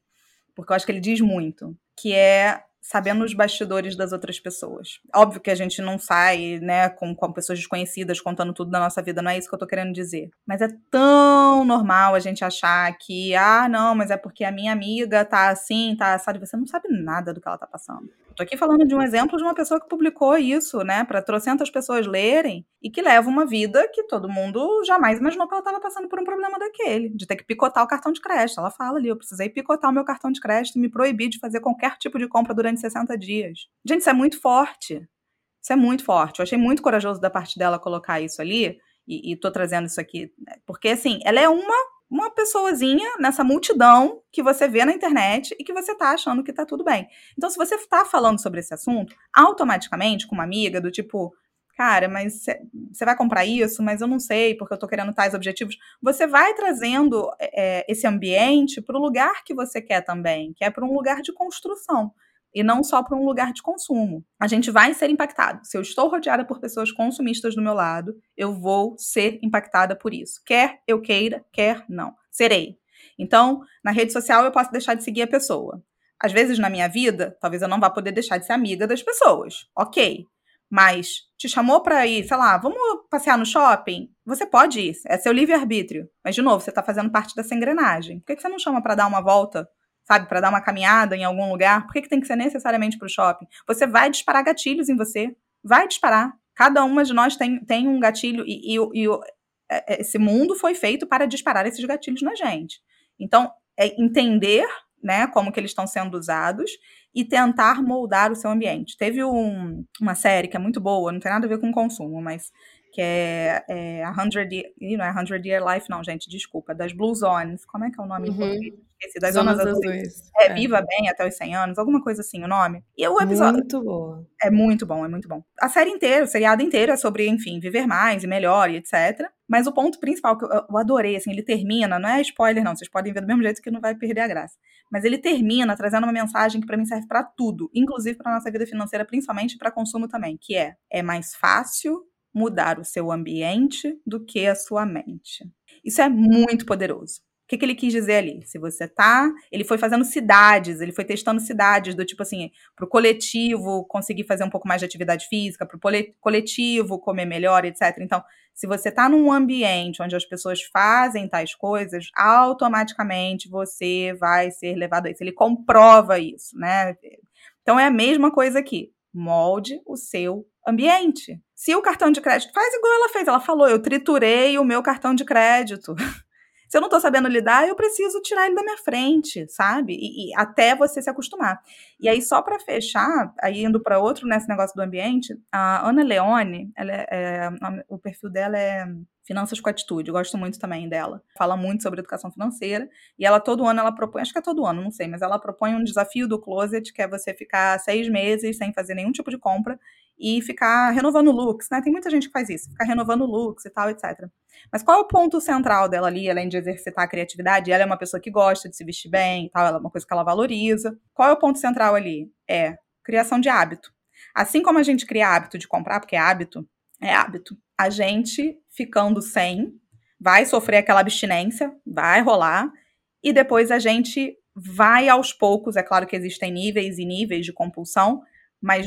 porque eu acho que ele diz muito. Que é sabendo os bastidores das outras pessoas. Óbvio que a gente não sai, né, com, com pessoas desconhecidas contando tudo da nossa vida, não é isso que eu tô querendo dizer. Mas é tão normal a gente achar que, ah, não, mas é porque a minha amiga tá assim, tá assado, você não sabe nada do que ela tá passando. Tô aqui falando de um exemplo de uma pessoa que publicou isso, né, para trocentas pessoas lerem e que leva uma vida que todo mundo jamais imaginou que ela estava passando por um problema daquele, de ter que picotar o cartão de crédito. Ela fala ali, eu precisei picotar o meu cartão de crédito e me proibir de fazer qualquer tipo de compra durante 60 dias. Gente, isso é muito forte. Isso é muito forte. Eu achei muito corajoso da parte dela colocar isso ali, e, e tô trazendo isso aqui, né, porque assim, ela é uma uma pessoazinha nessa multidão que você vê na internet e que você tá achando que tá tudo bem. Então, se você tá falando sobre esse assunto, automaticamente, com uma amiga, do tipo, cara, mas você vai comprar isso, mas eu não sei, porque eu tô querendo tais objetivos. Você vai trazendo é, esse ambiente para o lugar que você quer também, que é para um lugar de construção e não só para um lugar de consumo. A gente vai ser impactado. Se eu estou rodeada por pessoas consumistas do meu lado, eu vou ser impactada por isso. Quer eu queira, quer não. Serei. Então, na rede social eu posso deixar de seguir a pessoa. Às vezes na minha vida, talvez eu não vá poder deixar de ser amiga das pessoas. OK. Mas te chamou para ir, sei lá, vamos passear no shopping? Você pode ir, é seu livre-arbítrio. Mas, de novo, você está fazendo parte dessa engrenagem. Por que você não chama para dar uma volta sabe, para dar uma caminhada em algum lugar, por que, que tem que ser necessariamente para o shopping? Você vai disparar gatilhos em você, vai disparar. Cada uma de nós tem, tem um gatilho e, e, e é, é, esse mundo foi feito para disparar esses gatilhos na gente. Então, é entender né, como que eles estão sendo usados e tentar moldar o seu ambiente. Teve um, uma série que é muito boa, não tem nada a ver com consumo, mas que é, é a Hundred Year, não é Hundred Year Life, não, gente, desculpa, das Blue Zones, como é que é o nome uhum. Esqueci, das Zonas, Zonas Azuis. Azuis. É, é, Viva Bem até os 100 anos, alguma coisa assim, o nome. E o episódio... Muito bom. É muito bom, é muito bom. A série inteira, o seriado inteiro é sobre, enfim, viver mais e melhor e etc. Mas o ponto principal que eu, eu adorei, assim, ele termina, não é spoiler não, vocês podem ver do mesmo jeito que não vai perder a graça. Mas ele termina trazendo uma mensagem que para mim serve para tudo, inclusive para nossa vida financeira, principalmente para consumo também, que é: é mais fácil mudar o seu ambiente do que a sua mente. Isso é muito poderoso. O que, que ele quis dizer ali? Se você tá. Ele foi fazendo cidades, ele foi testando cidades, do tipo assim, para o coletivo conseguir fazer um pouco mais de atividade física, para o coletivo comer melhor, etc. Então, se você está num ambiente onde as pessoas fazem tais coisas, automaticamente você vai ser levado a isso. Ele comprova isso, né? Então é a mesma coisa aqui. Molde o seu ambiente. Se o cartão de crédito faz igual ela fez, ela falou: eu triturei o meu cartão de crédito. Se eu não tô sabendo lidar, eu preciso tirar ele da minha frente, sabe? E, e até você se acostumar. E aí, só para fechar, aí indo para outro nesse negócio do ambiente, a Ana Leone, ela é, é, o perfil dela é Finanças com Atitude, gosto muito também dela. Fala muito sobre educação financeira e ela todo ano ela propõe, acho que é todo ano, não sei, mas ela propõe um desafio do closet que é você ficar seis meses sem fazer nenhum tipo de compra e ficar renovando looks, né? Tem muita gente que faz isso, ficar renovando looks e tal, etc. Mas qual é o ponto central dela ali, além de exercitar a criatividade? Ela é uma pessoa que gosta de se vestir bem e tal, ela é uma coisa que ela valoriza. Qual é o ponto central ali? É criação de hábito. Assim como a gente cria hábito de comprar, porque é hábito, é hábito. A gente ficando sem, vai sofrer aquela abstinência, vai rolar, e depois a gente vai aos poucos, é claro que existem níveis e níveis de compulsão, mas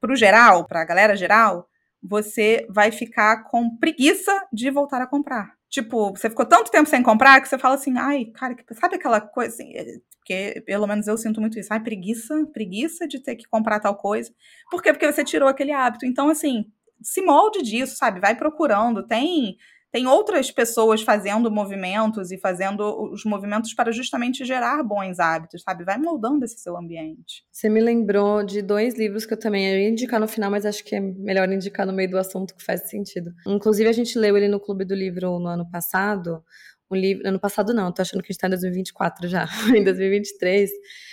para o geral, para a galera geral, você vai ficar com preguiça de voltar a comprar. Tipo, você ficou tanto tempo sem comprar que você fala assim, ai, cara, sabe aquela coisa assim, é, porque pelo menos eu sinto muito isso, ai, preguiça, preguiça de ter que comprar tal coisa. Por quê? Porque você tirou aquele hábito. Então, assim, se molde disso, sabe? Vai procurando. Tem tem outras pessoas fazendo movimentos e fazendo os movimentos para justamente gerar bons hábitos, sabe? Vai moldando esse seu ambiente. Você me lembrou de dois livros que eu também ia indicar no final, mas acho que é melhor indicar no meio do assunto que faz sentido. Inclusive, a gente leu ele no Clube do Livro no ano passado. Um livro, ano passado não, tô achando que a gente tá em 2024 já, em 2023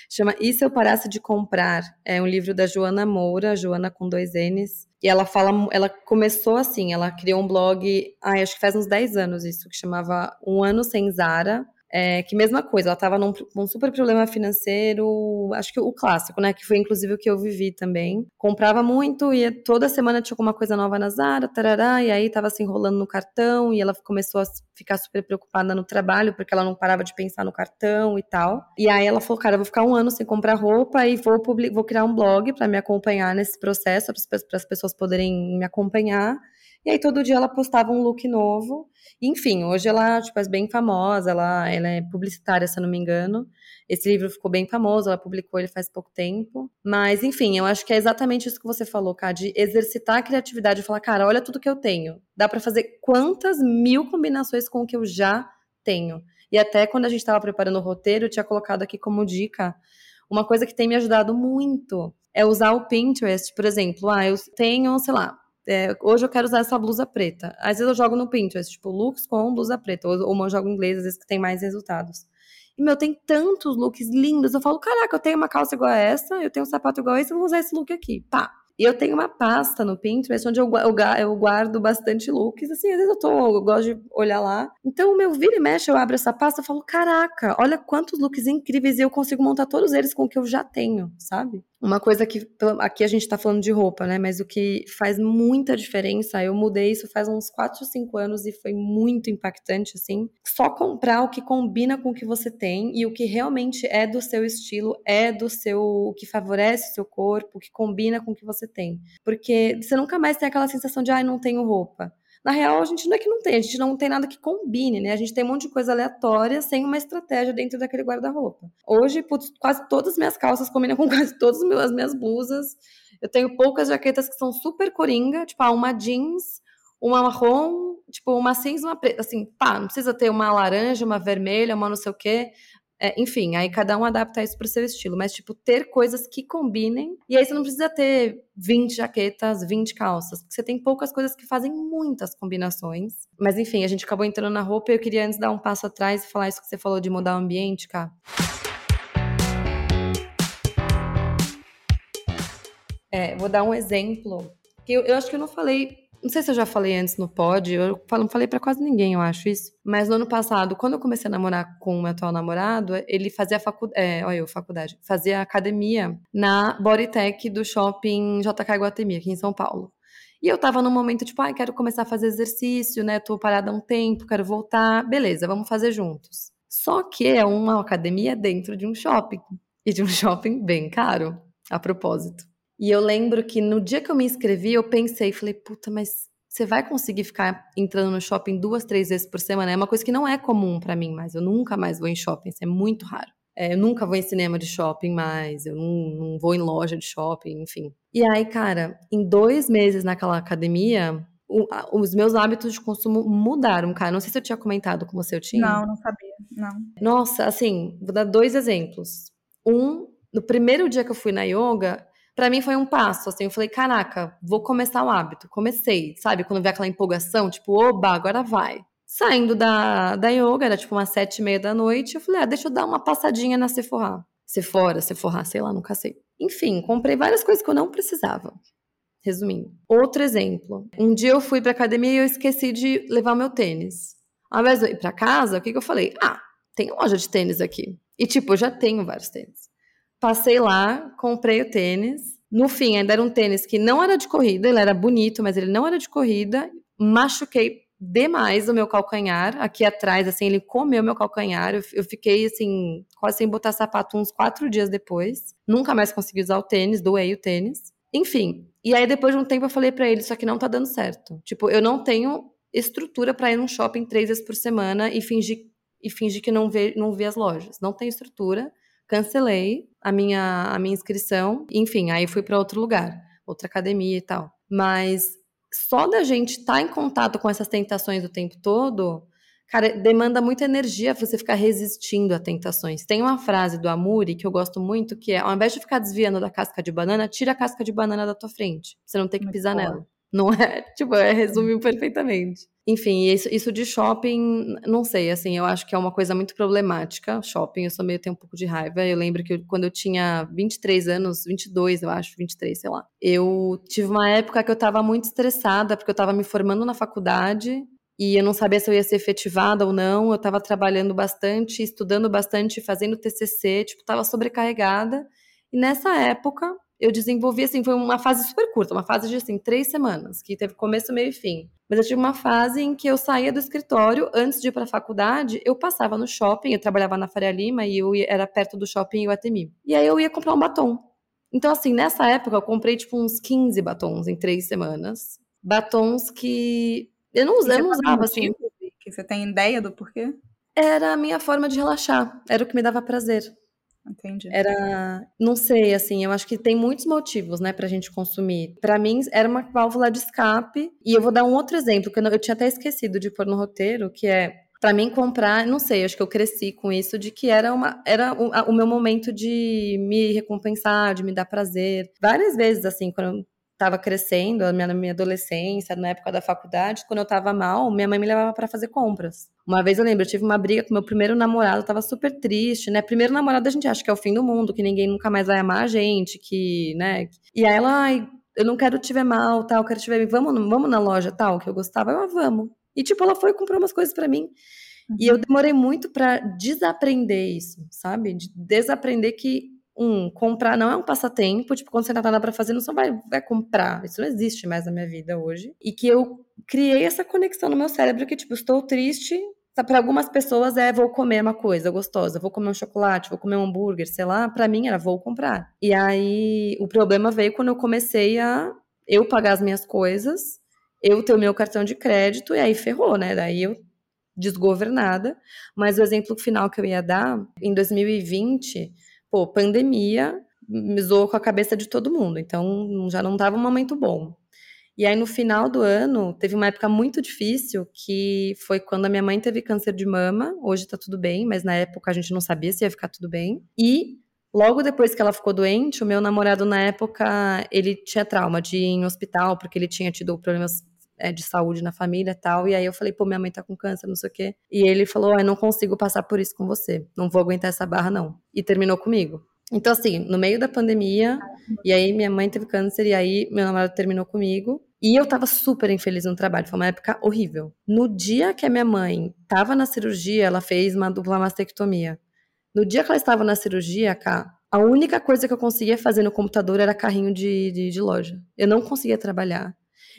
chama E se eu parasse de comprar? É um livro da Joana Moura, Joana com dois N's. E ela fala, ela começou assim, ela criou um blog, ai, acho que faz uns 10 anos isso, que chamava Um Ano Sem Zara. É, que mesma coisa, ela estava num, num, super problema financeiro, acho que o clássico, né? Que foi inclusive o que eu vivi também. Comprava muito e toda semana tinha alguma coisa nova na Zara, tarará, e aí estava se enrolando no cartão e ela começou a ficar super preocupada no trabalho porque ela não parava de pensar no cartão e tal. E aí ela falou, cara, eu vou ficar um ano sem comprar roupa e vou, vou criar um blog para me acompanhar nesse processo, para as pessoas poderem me acompanhar. E aí todo dia ela postava um look novo. Enfim, hoje ela tipo, é bem famosa, ela, ela é publicitária, se eu não me engano. Esse livro ficou bem famoso, ela publicou ele faz pouco tempo. Mas, enfim, eu acho que é exatamente isso que você falou, Cá, de exercitar a criatividade e falar, cara, olha tudo que eu tenho. Dá para fazer quantas mil combinações com o que eu já tenho. E até quando a gente estava preparando o roteiro, eu tinha colocado aqui como dica uma coisa que tem me ajudado muito é usar o Pinterest, por exemplo. Ah, eu tenho, sei lá, é, hoje eu quero usar essa blusa preta. Às vezes eu jogo no Pinterest, tipo, looks com blusa preta. Ou, ou eu jogo inglês, às vezes que tem mais resultados. E, meu, tem tantos looks lindos. Eu falo, caraca, eu tenho uma calça igual a essa, eu tenho um sapato igual a esse, eu vou usar esse look aqui. Pá. E eu tenho uma pasta no Pinterest onde eu, eu, eu, guardo bastante looks. Assim, às vezes eu, tô, eu gosto de olhar lá. Então, o meu vira e mexe, eu abro essa pasta e falo: caraca, olha quantos looks incríveis e eu consigo montar todos eles com o que eu já tenho, sabe? Uma coisa que aqui a gente tá falando de roupa, né? Mas o que faz muita diferença, eu mudei isso faz uns 4 ou 5 anos e foi muito impactante, assim. Só comprar o que combina com o que você tem e o que realmente é do seu estilo, é do seu. o que favorece o seu corpo, o que combina com o que você tem. Porque você nunca mais tem aquela sensação de, ai, ah, não tenho roupa. Na real, a gente não é que não tem, a gente não tem nada que combine, né? A gente tem um monte de coisa aleatória sem uma estratégia dentro daquele guarda-roupa. Hoje, putz, quase todas as minhas calças combinam com quase todas as minhas blusas. Eu tenho poucas jaquetas que são super coringa, tipo, ah, uma jeans, uma marrom, tipo, uma cinza, uma preta. Assim, pá, não precisa ter uma laranja, uma vermelha, uma não sei o quê. É, enfim, aí cada um adapta isso pro seu estilo, mas tipo, ter coisas que combinem. E aí você não precisa ter 20 jaquetas, 20 calças, porque você tem poucas coisas que fazem muitas combinações. Mas enfim, a gente acabou entrando na roupa e eu queria antes dar um passo atrás e falar isso que você falou de mudar o ambiente, cara. É, vou dar um exemplo. Que eu, eu acho que eu não falei não sei se eu já falei antes no pod, eu não falei para quase ninguém, eu acho isso. Mas no ano passado, quando eu comecei a namorar com o meu atual namorado, ele fazia faculdade, é, olha eu, faculdade, fazia academia na Bodytech do shopping JK Guatemi, aqui em São Paulo. E eu tava num momento tipo, ai, ah, quero começar a fazer exercício, né? Tô parada há um tempo, quero voltar. Beleza, vamos fazer juntos. Só que é uma academia dentro de um shopping. E de um shopping bem caro, a propósito. E eu lembro que no dia que eu me inscrevi, eu pensei, falei, puta, mas você vai conseguir ficar entrando no shopping duas, três vezes por semana? É uma coisa que não é comum para mim mais. Eu nunca mais vou em shopping, isso é muito raro. É, eu nunca vou em cinema de shopping mais, eu não, não vou em loja de shopping, enfim. E aí, cara, em dois meses naquela academia, o, os meus hábitos de consumo mudaram, cara. Não sei se eu tinha comentado com você, eu tinha? Não, não sabia, não. Nossa, assim, vou dar dois exemplos. Um, no primeiro dia que eu fui na yoga, para mim foi um passo, assim, eu falei, caraca, vou começar o hábito. Comecei, sabe? Quando vê aquela empolgação, tipo, oba, agora vai. Saindo da, da yoga, era tipo umas sete e meia da noite, eu falei, ah, deixa eu dar uma passadinha na Sephora. Sephora, Sephora, sei lá, nunca sei. Enfim, comprei várias coisas que eu não precisava. Resumindo. Outro exemplo. Um dia eu fui pra academia e eu esqueci de levar meu tênis. Ao invés de eu ir pra casa, o que, que eu falei? Ah, tem loja de tênis aqui. E tipo, eu já tenho vários tênis. Passei lá, comprei o tênis. No fim, ainda era um tênis que não era de corrida, ele era bonito, mas ele não era de corrida. Machuquei demais o meu calcanhar. Aqui atrás, assim, ele comeu meu calcanhar. Eu, eu, fiquei, assim, quase sem botar sapato uns quatro dias depois. Nunca mais consegui usar o tênis, doei o tênis. Enfim. E aí, depois de um tempo, eu falei para ele: Isso aqui não tá dando certo. Tipo, eu não tenho estrutura para ir num shopping três vezes por semana e fingir, e fingir que não vê, não vê as lojas. Não tenho estrutura cancelei a minha, a minha inscrição, enfim, aí fui para outro lugar, outra academia e tal. Mas só da gente estar tá em contato com essas tentações o tempo todo, cara, demanda muita energia você ficar resistindo a tentações. Tem uma frase do Amuri que eu gosto muito, que é, ao invés de ficar desviando da casca de banana, tira a casca de banana da tua frente, você não ter que pisar nela. Não é? Tipo, é, resumiu perfeitamente. Enfim, isso, isso de shopping, não sei, assim, eu acho que é uma coisa muito problemática. Shopping, eu sou meio, tenho um pouco de raiva. Eu lembro que eu, quando eu tinha 23 anos, 22, eu acho, 23, sei lá. Eu tive uma época que eu tava muito estressada, porque eu tava me formando na faculdade e eu não sabia se eu ia ser efetivada ou não. Eu tava trabalhando bastante, estudando bastante, fazendo TCC, tipo, tava sobrecarregada. E nessa época, eu desenvolvi, assim, foi uma fase super curta, uma fase de, assim, três semanas, que teve começo, meio e fim. Mas eu tive uma fase em que eu saía do escritório, antes de ir para a faculdade, eu passava no shopping, eu trabalhava na Faria Lima e eu ia, era perto do shopping Iguatemi. E aí eu ia comprar um batom. Então, assim, nessa época eu comprei, tipo, uns 15 batons em três semanas. Batons que eu não, eu não usava, assim. Que você tem ideia do porquê? Era a minha forma de relaxar, era o que me dava prazer. Entendi. Era, não sei, assim, eu acho que tem muitos motivos, né, pra gente consumir. Para mim, era uma válvula de escape. E eu vou dar um outro exemplo, que eu, eu tinha até esquecido de pôr no roteiro, que é para mim comprar, não sei, acho que eu cresci com isso de que era uma era o, a, o meu momento de me recompensar, de me dar prazer. Várias vezes assim, quando estava crescendo, na minha, minha adolescência, na época da faculdade, quando eu estava mal, minha mãe me levava para fazer compras. Uma vez eu lembro, eu tive uma briga com meu primeiro namorado, eu tava super triste, né? Primeiro namorado a gente acha que é o fim do mundo, que ninguém nunca mais vai amar a gente, que, né? E aí ela, ai, eu não quero te ver mal, tal, eu quero te ver, vamos, vamos na loja tal, que eu gostava, eu, ah, vamos. E tipo, ela foi comprar umas coisas para mim. E eu uhum. demorei muito para desaprender isso, sabe? De desaprender que um, comprar não é um passatempo, tipo, quando você não tá nada pra fazer, não só vai, vai comprar. Isso não existe mais na minha vida hoje. E que eu criei essa conexão no meu cérebro que, tipo, estou triste. Tá, para algumas pessoas é vou comer uma coisa gostosa, vou comer um chocolate, vou comer um hambúrguer, sei lá. Para mim era vou comprar. E aí o problema veio quando eu comecei a eu pagar as minhas coisas, eu ter o meu cartão de crédito e aí ferrou, né? Daí eu desgovernada. Mas o exemplo final que eu ia dar, em 2020, pô, pandemia me zoou com a cabeça de todo mundo, então já não estava um momento bom. E aí, no final do ano, teve uma época muito difícil, que foi quando a minha mãe teve câncer de mama. Hoje tá tudo bem, mas na época a gente não sabia se ia ficar tudo bem. E logo depois que ela ficou doente, o meu namorado, na época, ele tinha trauma de ir em hospital, porque ele tinha tido problemas é, de saúde na família tal. E aí eu falei, pô, minha mãe tá com câncer, não sei o quê. E ele falou, eu não consigo passar por isso com você. Não vou aguentar essa barra, não. E terminou comigo. Então, assim, no meio da pandemia, e aí minha mãe teve câncer, e aí meu namorado terminou comigo. E eu tava super infeliz no trabalho, foi uma época horrível. No dia que a minha mãe tava na cirurgia, ela fez uma dupla mastectomia. No dia que ela estava na cirurgia, cá, a única coisa que eu conseguia fazer no computador era carrinho de, de, de loja. Eu não conseguia trabalhar.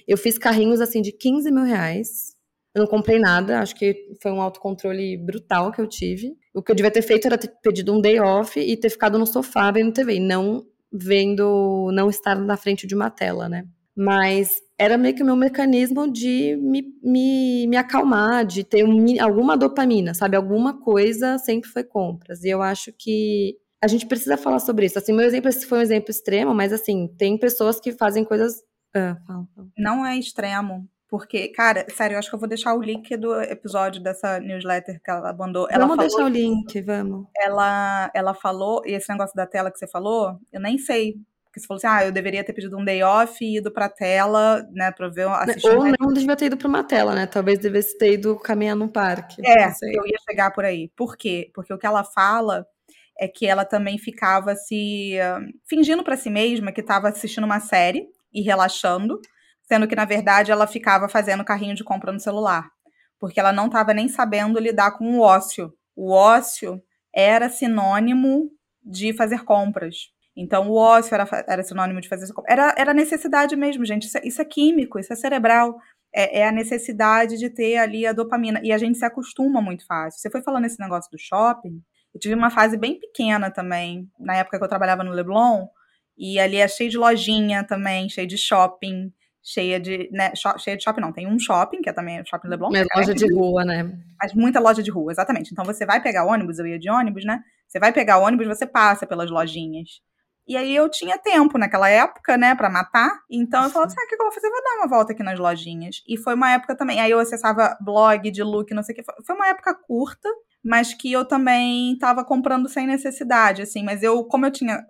Eu fiz carrinhos assim de 15 mil reais. Eu não comprei nada, acho que foi um autocontrole brutal que eu tive. O que eu devia ter feito era ter pedido um day off e ter ficado no sofá vendo TV, não vendo, não estar na frente de uma tela, né? Mas era meio que o meu mecanismo de me, me, me acalmar, de ter um, alguma dopamina, sabe? Alguma coisa sempre foi compras. E eu acho que a gente precisa falar sobre isso. Assim, meu exemplo esse foi um exemplo extremo, mas assim, tem pessoas que fazem coisas é, fala, fala. Não é extremo. Porque, cara, sério, eu acho que eu vou deixar o link do episódio dessa newsletter que ela mandou. Ela vamos deixar o link, vamos. Ela, ela falou, e esse negócio da tela que você falou, eu nem sei. Porque você falou assim, ah, eu deveria ter pedido um day off e ido pra tela, né, pra ver, assistir. Ou não devia ter ido pra uma tela, né? Talvez devesse ter ido caminhar num parque. É, eu ia chegar por aí. Por quê? Porque o que ela fala é que ela também ficava se uh, fingindo para si mesma que estava assistindo uma série e relaxando, sendo que na verdade ela ficava fazendo carrinho de compra no celular, porque ela não estava nem sabendo lidar com o ócio. O ócio era sinônimo de fazer compras. Então, o ócio era, era sinônimo de fazer compras. Era, era necessidade mesmo, gente. Isso é, isso é químico, isso é cerebral. É, é, a necessidade de ter ali a dopamina. E a gente se acostuma muito fácil. Você foi falando esse negócio do shopping. Eu tive uma fase bem pequena também, na época que eu trabalhava no Leblon, e ali é cheio de lojinha também, cheio de shopping, cheia de. Né, cheia de shopping, não. Tem um shopping, que é também o Shopping Leblon. Uma loja de rua, né? Mas muita loja de rua, exatamente. Então você vai pegar ônibus, eu ia de ônibus, né? Você vai pegar ônibus, você passa pelas lojinhas. E aí eu tinha tempo naquela época, né, para matar. Então eu falava assim: ah, o que eu vou fazer? Vou dar uma volta aqui nas lojinhas. E foi uma época também. Aí eu acessava blog de look, não sei o que. Foi uma época curta, mas que eu também tava comprando sem necessidade, assim. Mas eu, como eu tinha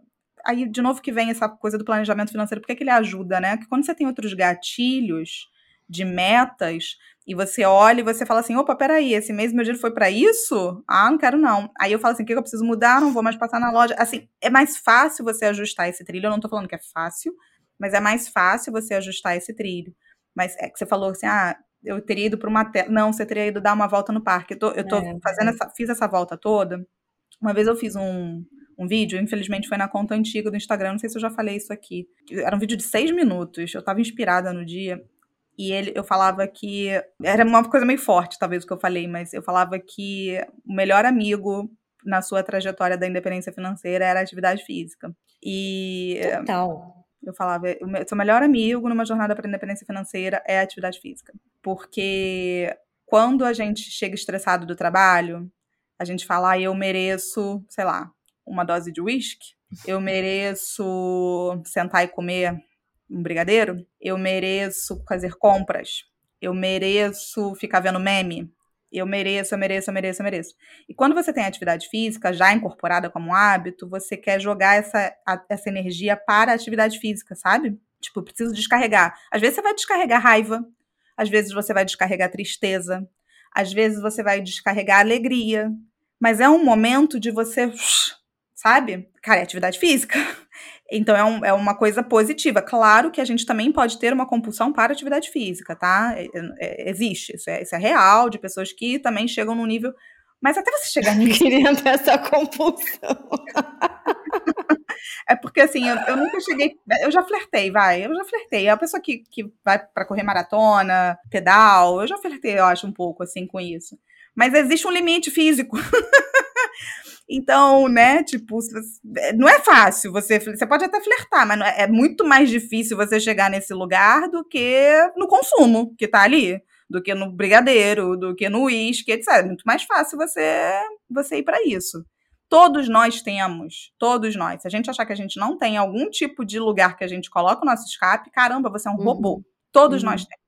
aí, de novo, que vem essa coisa do planejamento financeiro, por que, que ele ajuda, né? Que quando você tem outros gatilhos de metas e você olha e você fala assim: opa, peraí, esse mês meu dinheiro foi para isso? Ah, não quero não. Aí eu falo assim: o que, que eu preciso mudar? Não vou mais passar na loja. Assim, é mais fácil você ajustar esse trilho. Eu não tô falando que é fácil, mas é mais fácil você ajustar esse trilho. Mas é que você falou assim: ah, eu teria ido para uma tela. Não, você teria ido dar uma volta no parque. Eu tô, eu tô é, fazendo é. essa. Fiz essa volta toda. Uma vez eu fiz um, um vídeo, infelizmente foi na conta antiga do Instagram, não sei se eu já falei isso aqui. Era um vídeo de seis minutos, eu tava inspirada no dia. E ele, eu falava que. Era uma coisa meio forte, talvez, o que eu falei, mas eu falava que o melhor amigo na sua trajetória da independência financeira era a atividade física. E. Total. Eu falava, o seu melhor amigo numa jornada para a independência financeira é a atividade física. Porque quando a gente chega estressado do trabalho, a gente fala, ah, eu mereço, sei lá, uma dose de uísque, eu mereço sentar e comer um brigadeiro, eu mereço fazer compras, eu mereço ficar vendo meme, eu mereço, eu mereço, eu mereço, eu mereço. E quando você tem atividade física já incorporada como hábito, você quer jogar essa, a, essa energia para a atividade física, sabe? Tipo, preciso descarregar. Às vezes você vai descarregar raiva, às vezes você vai descarregar tristeza, às vezes você vai descarregar alegria, mas é um momento de você, sabe? Cara, é atividade física. Então é, um, é, uma coisa positiva. Claro que a gente também pode ter uma compulsão para atividade física, tá? É, é, existe, isso é, isso é real, de pessoas que também chegam no nível. Mas até você chegar nisso. Queria ter essa compulsão. é porque assim, eu, eu, nunca cheguei. Eu já flertei, vai. Eu já flertei. É a pessoa que, que vai para correr maratona, pedal, eu já flertei, eu acho, um pouco assim com isso. Mas existe um limite físico. Então, né, tipo, não é fácil você. Você pode até flertar, mas é, é, muito mais difícil você chegar nesse lugar do que no consumo que tá ali, do que no brigadeiro, do que no uísque, etc. É muito mais fácil você, você ir para isso. Todos nós temos, todos nós. Se a gente achar que a gente não tem algum tipo de lugar que a gente coloca o nosso escape, caramba, você é um uhum. robô. Todos uhum. nós temos.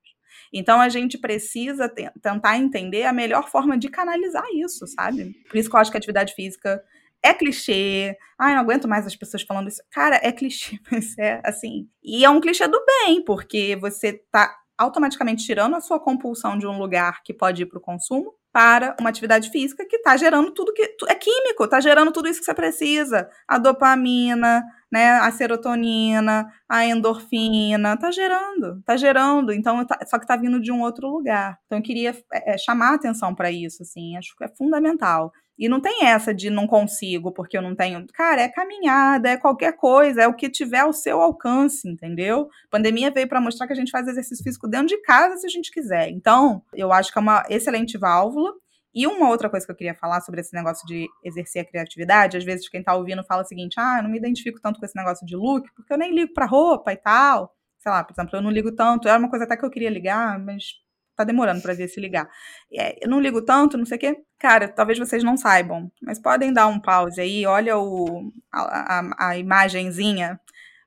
Então a gente precisa tentar entender a melhor forma de canalizar isso, sabe? Por isso que eu acho que a atividade física é clichê. Ai, não aguento mais as pessoas falando isso. Cara, é clichê, mas é assim. E é um clichê do bem, porque você tá automaticamente tirando a sua compulsão de um lugar que pode ir para o consumo para uma atividade física que está gerando tudo que é químico, está gerando tudo isso que você precisa, a dopamina, né, a serotonina, a endorfina, tá gerando, tá gerando, então tá, só que tá vindo de um outro lugar. Então eu queria é, chamar a atenção para isso, assim, acho que é fundamental. E não tem essa de não consigo porque eu não tenho. Cara, é caminhada, é qualquer coisa, é o que tiver ao seu alcance, entendeu? A pandemia veio para mostrar que a gente faz exercício físico dentro de casa se a gente quiser. Então, eu acho que é uma excelente válvula. E uma outra coisa que eu queria falar sobre esse negócio de exercer a criatividade, às vezes quem tá ouvindo fala o seguinte: ah, eu não me identifico tanto com esse negócio de look, porque eu nem ligo pra roupa e tal. Sei lá, por exemplo, eu não ligo tanto. Era uma coisa até que eu queria ligar, mas tá demorando para ver se ligar. É, eu não ligo tanto, não sei o quê. Cara, talvez vocês não saibam, mas podem dar um pause aí, olha o, a, a, a imagenzinha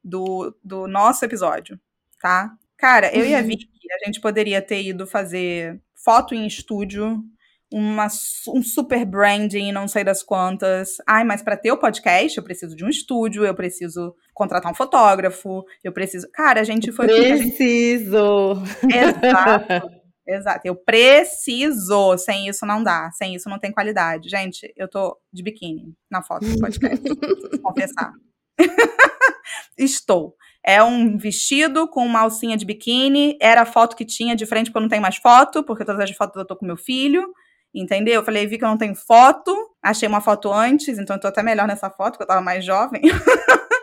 do, do nosso episódio, tá? Cara, eu uhum. e a uhum. Vicky, a gente poderia ter ido fazer foto em estúdio, uma, um super branding, não sei das quantas. Ai, mas para ter o podcast, eu preciso de um estúdio, eu preciso contratar um fotógrafo, eu preciso. Cara, a gente foi. Preciso! Gente... Exato. Exato. Eu preciso. Sem isso não dá. Sem isso não tem qualidade. Gente, eu tô de biquíni na foto do podcast. confessar. Estou. É um vestido com uma alcinha de biquíni. Era a foto que tinha de frente, porque eu não tenho mais foto, porque todas as fotos eu tô com meu filho. Entendeu? Eu falei, vi que eu não tenho foto. Achei uma foto antes, então eu tô até melhor nessa foto, porque eu tava mais jovem.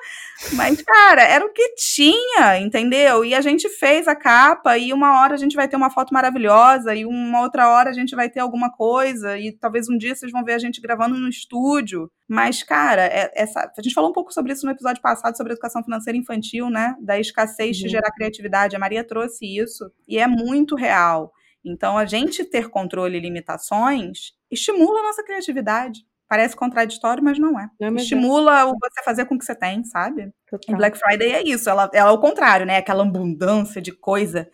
Mas, cara, era o que tinha, entendeu? E a gente fez a capa, e uma hora a gente vai ter uma foto maravilhosa, e uma outra hora a gente vai ter alguma coisa, e talvez um dia vocês vão ver a gente gravando no estúdio. Mas, cara, é, essa, a gente falou um pouco sobre isso no episódio passado, sobre educação financeira infantil, né? Da escassez uhum. de gerar criatividade. A Maria trouxe isso, e é muito real. Então, a gente ter controle e limitações estimula a nossa criatividade. Parece contraditório, mas não é. Não, mas Estimula é. o você fazer com o que você tem, sabe? Total. E Black Friday é isso. Ela, ela é o contrário, né? Aquela abundância de coisa.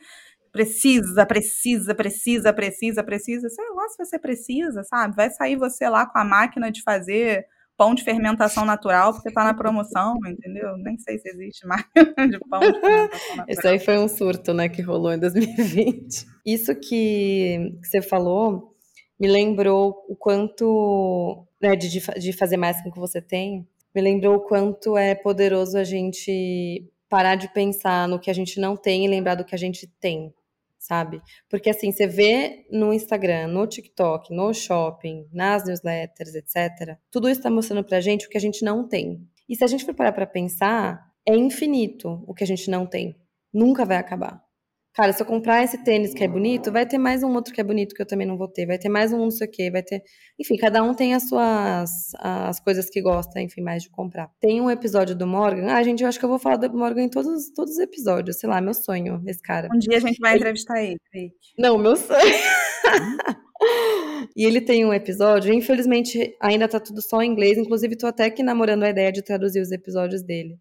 Precisa, precisa, precisa, precisa, precisa. Sei lá se você precisa, sabe? Vai sair você lá com a máquina de fazer pão de fermentação natural, porque tá na promoção, entendeu? Nem sei se existe máquina de pão de fermentação natural. Isso aí foi um surto, né, que rolou em 2020. Isso que, que você falou me lembrou o quanto, né, de, de fazer mais com o que você tem, me lembrou o quanto é poderoso a gente parar de pensar no que a gente não tem e lembrar do que a gente tem, sabe? Porque assim, você vê no Instagram, no TikTok, no shopping, nas newsletters, etc. Tudo isso está mostrando pra gente o que a gente não tem. E se a gente for parar pra pensar, é infinito o que a gente não tem. Nunca vai acabar. Cara, se eu comprar esse tênis que é bonito, vai ter mais um outro que é bonito que eu também não vou ter. Vai ter mais um não sei o quê, vai ter. Enfim, cada um tem as suas as coisas que gosta, enfim, mais de comprar. Tem um episódio do Morgan. Ah, gente, eu acho que eu vou falar do Morgan em todos, todos os episódios. Sei lá, meu sonho, esse cara. Um dia a gente vai entrevistar ele. Não, meu sonho. e ele tem um episódio, infelizmente ainda tá tudo só em inglês, inclusive tô até que namorando a ideia de traduzir os episódios dele.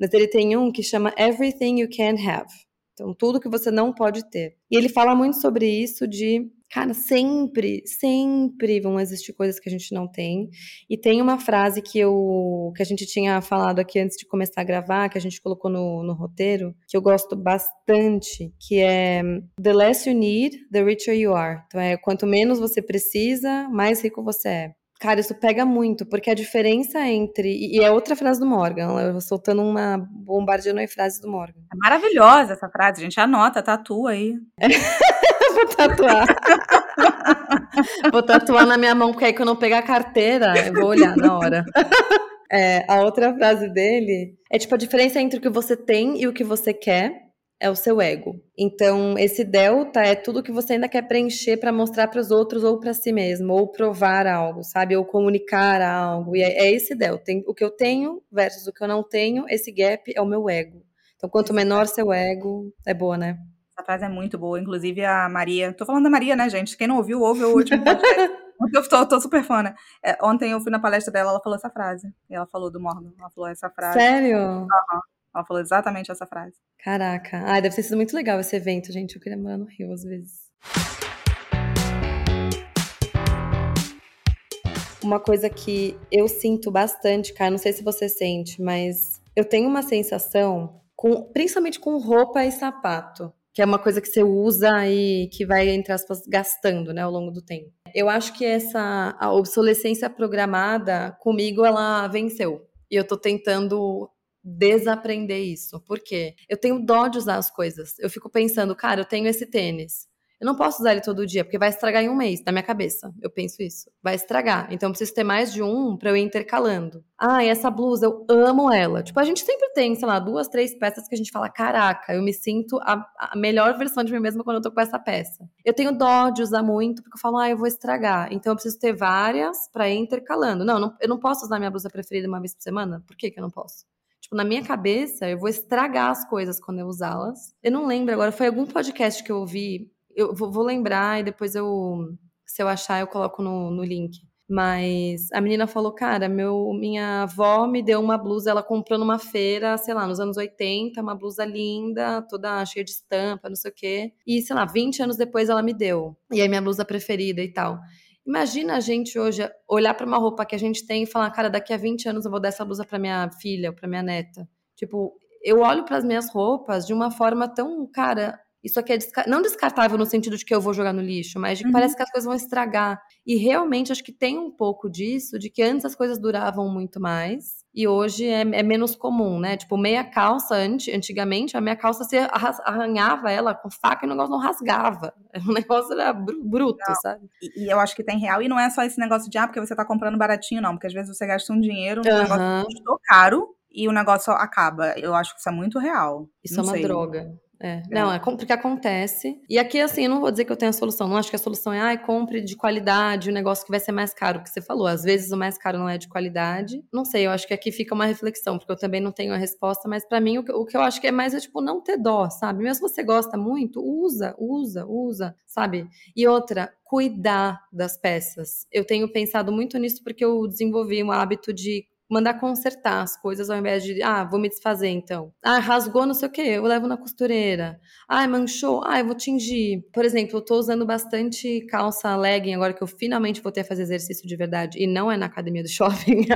Mas ele tem um que chama Everything You Can Have. Então, tudo que você não pode ter. E ele fala muito sobre isso de, Cara, sempre, sempre vão existir coisas que a gente não tem. E tem uma frase que eu que a gente tinha falado aqui antes de começar a gravar, que a gente colocou no, no roteiro, que eu gosto bastante, que é The less you need, the richer you are. Então é quanto menos você precisa, mais rico você é. Cara, isso pega muito, porque a diferença entre. E é outra frase do Morgan, eu soltando uma bombardeando aí frases do Morgan. É maravilhosa essa frase, a gente anota, tatua aí. Vou tatuar. vou tatuar na minha mão, porque aí quando eu pegar a carteira, eu vou olhar na hora. É, a outra frase dele é tipo a diferença entre o que você tem e o que você quer é o seu ego. Então, esse delta é tudo que você ainda quer preencher para mostrar para os outros ou para si mesmo, ou provar algo, sabe? Ou comunicar algo. E é, é esse delta. O que eu tenho versus o que eu não tenho, esse gap é o meu ego. Então, quanto menor seu ego, é boa, né? Essa frase é muito boa. Inclusive, a Maria. Tô falando da Maria, né, gente? Quem não ouviu, ouve o último podcast. Eu tô, tô, super fã, né? É, ontem eu fui na palestra dela, ela falou essa frase. E ela falou do Morgan. Ela falou essa frase. Sério? Uhum. Ela falou exatamente essa frase. Caraca. Ai, deve ter sido muito legal esse evento, gente. Eu queria morar no Rio às vezes. Uma coisa que eu sinto bastante, cara, não sei se você sente, mas eu tenho uma sensação, com, principalmente com roupa e sapato, que é uma coisa que você usa e que vai, entre aspas, gastando, né, ao longo do tempo. Eu acho que essa a obsolescência programada, comigo, ela venceu. E eu tô tentando desaprender isso. Por quê? Eu tenho dó de usar as coisas. Eu fico pensando, cara, eu tenho esse tênis. Eu não posso usar ele todo dia, porque vai estragar em um mês, na minha cabeça. Eu penso isso. Vai estragar. Então eu preciso ter mais de um para eu ir intercalando. Ah, e essa blusa, eu amo ela. Tipo, a gente sempre tem, sei lá, duas, três peças que a gente fala: caraca, eu me sinto a, a melhor versão de mim mesma quando eu tô com essa peça. Eu tenho dó de usar muito, porque eu falo, ah, eu vou estragar. Então eu preciso ter várias para ir intercalando. Não, não, eu não posso usar minha blusa preferida uma vez por semana? Por que, que eu não posso? Tipo, na minha cabeça, eu vou estragar as coisas quando eu usá-las. Eu não lembro agora, foi algum podcast que eu ouvi. Eu vou, vou lembrar e depois eu, se eu achar, eu coloco no, no link. Mas a menina falou, cara, meu, minha avó me deu uma blusa, ela comprou numa feira, sei lá, nos anos 80, uma blusa linda, toda cheia de estampa, não sei o quê. E, sei lá, 20 anos depois ela me deu. E aí minha blusa preferida e tal. Imagina a gente hoje olhar para uma roupa que a gente tem e falar, cara, daqui a 20 anos eu vou dar essa blusa para minha filha ou para minha neta. Tipo, eu olho para as minhas roupas de uma forma tão, cara, isso aqui é desca não descartável no sentido de que eu vou jogar no lixo, mas de que uhum. parece que as coisas vão estragar. E realmente acho que tem um pouco disso, de que antes as coisas duravam muito mais e hoje é, é, menos comum, né? Tipo, meia calça, antigamente, a minha calça você arranhava ela com faca e o negócio não rasgava. O negócio era bruto, não. sabe? E, e, eu acho que tem real. E não é só esse negócio de, ah, porque você tá comprando baratinho, não. Porque às vezes você gasta um dinheiro no uhum. negócio que custou caro e o negócio acaba. Eu acho que isso é muito real. Isso não é uma sei. droga. É. Não, é porque acontece. E aqui, assim, eu não vou dizer que eu tenho a solução. Não acho que a solução é, ai, compre de qualidade, o um negócio que vai ser mais caro, que você falou. Às vezes o mais caro não é de qualidade. Não sei, eu acho que aqui fica uma reflexão, porque eu também não tenho a resposta, mas para mim o que, o que eu acho que é mais é, tipo, não ter dó, sabe? Mesmo se você gosta muito, usa, usa, usa, sabe? E outra, cuidar das peças. Eu tenho pensado muito nisso porque eu desenvolvi um hábito de mandar consertar as coisas ao invés de, ah, vou me desfazer então. Ah, rasgou não sei o que, eu levo na costureira. Ah, manchou, ah, eu vou tingir. Por exemplo, eu tô usando bastante calça legging agora que eu finalmente vou ter a fazer exercício de verdade e não é na academia do shopping.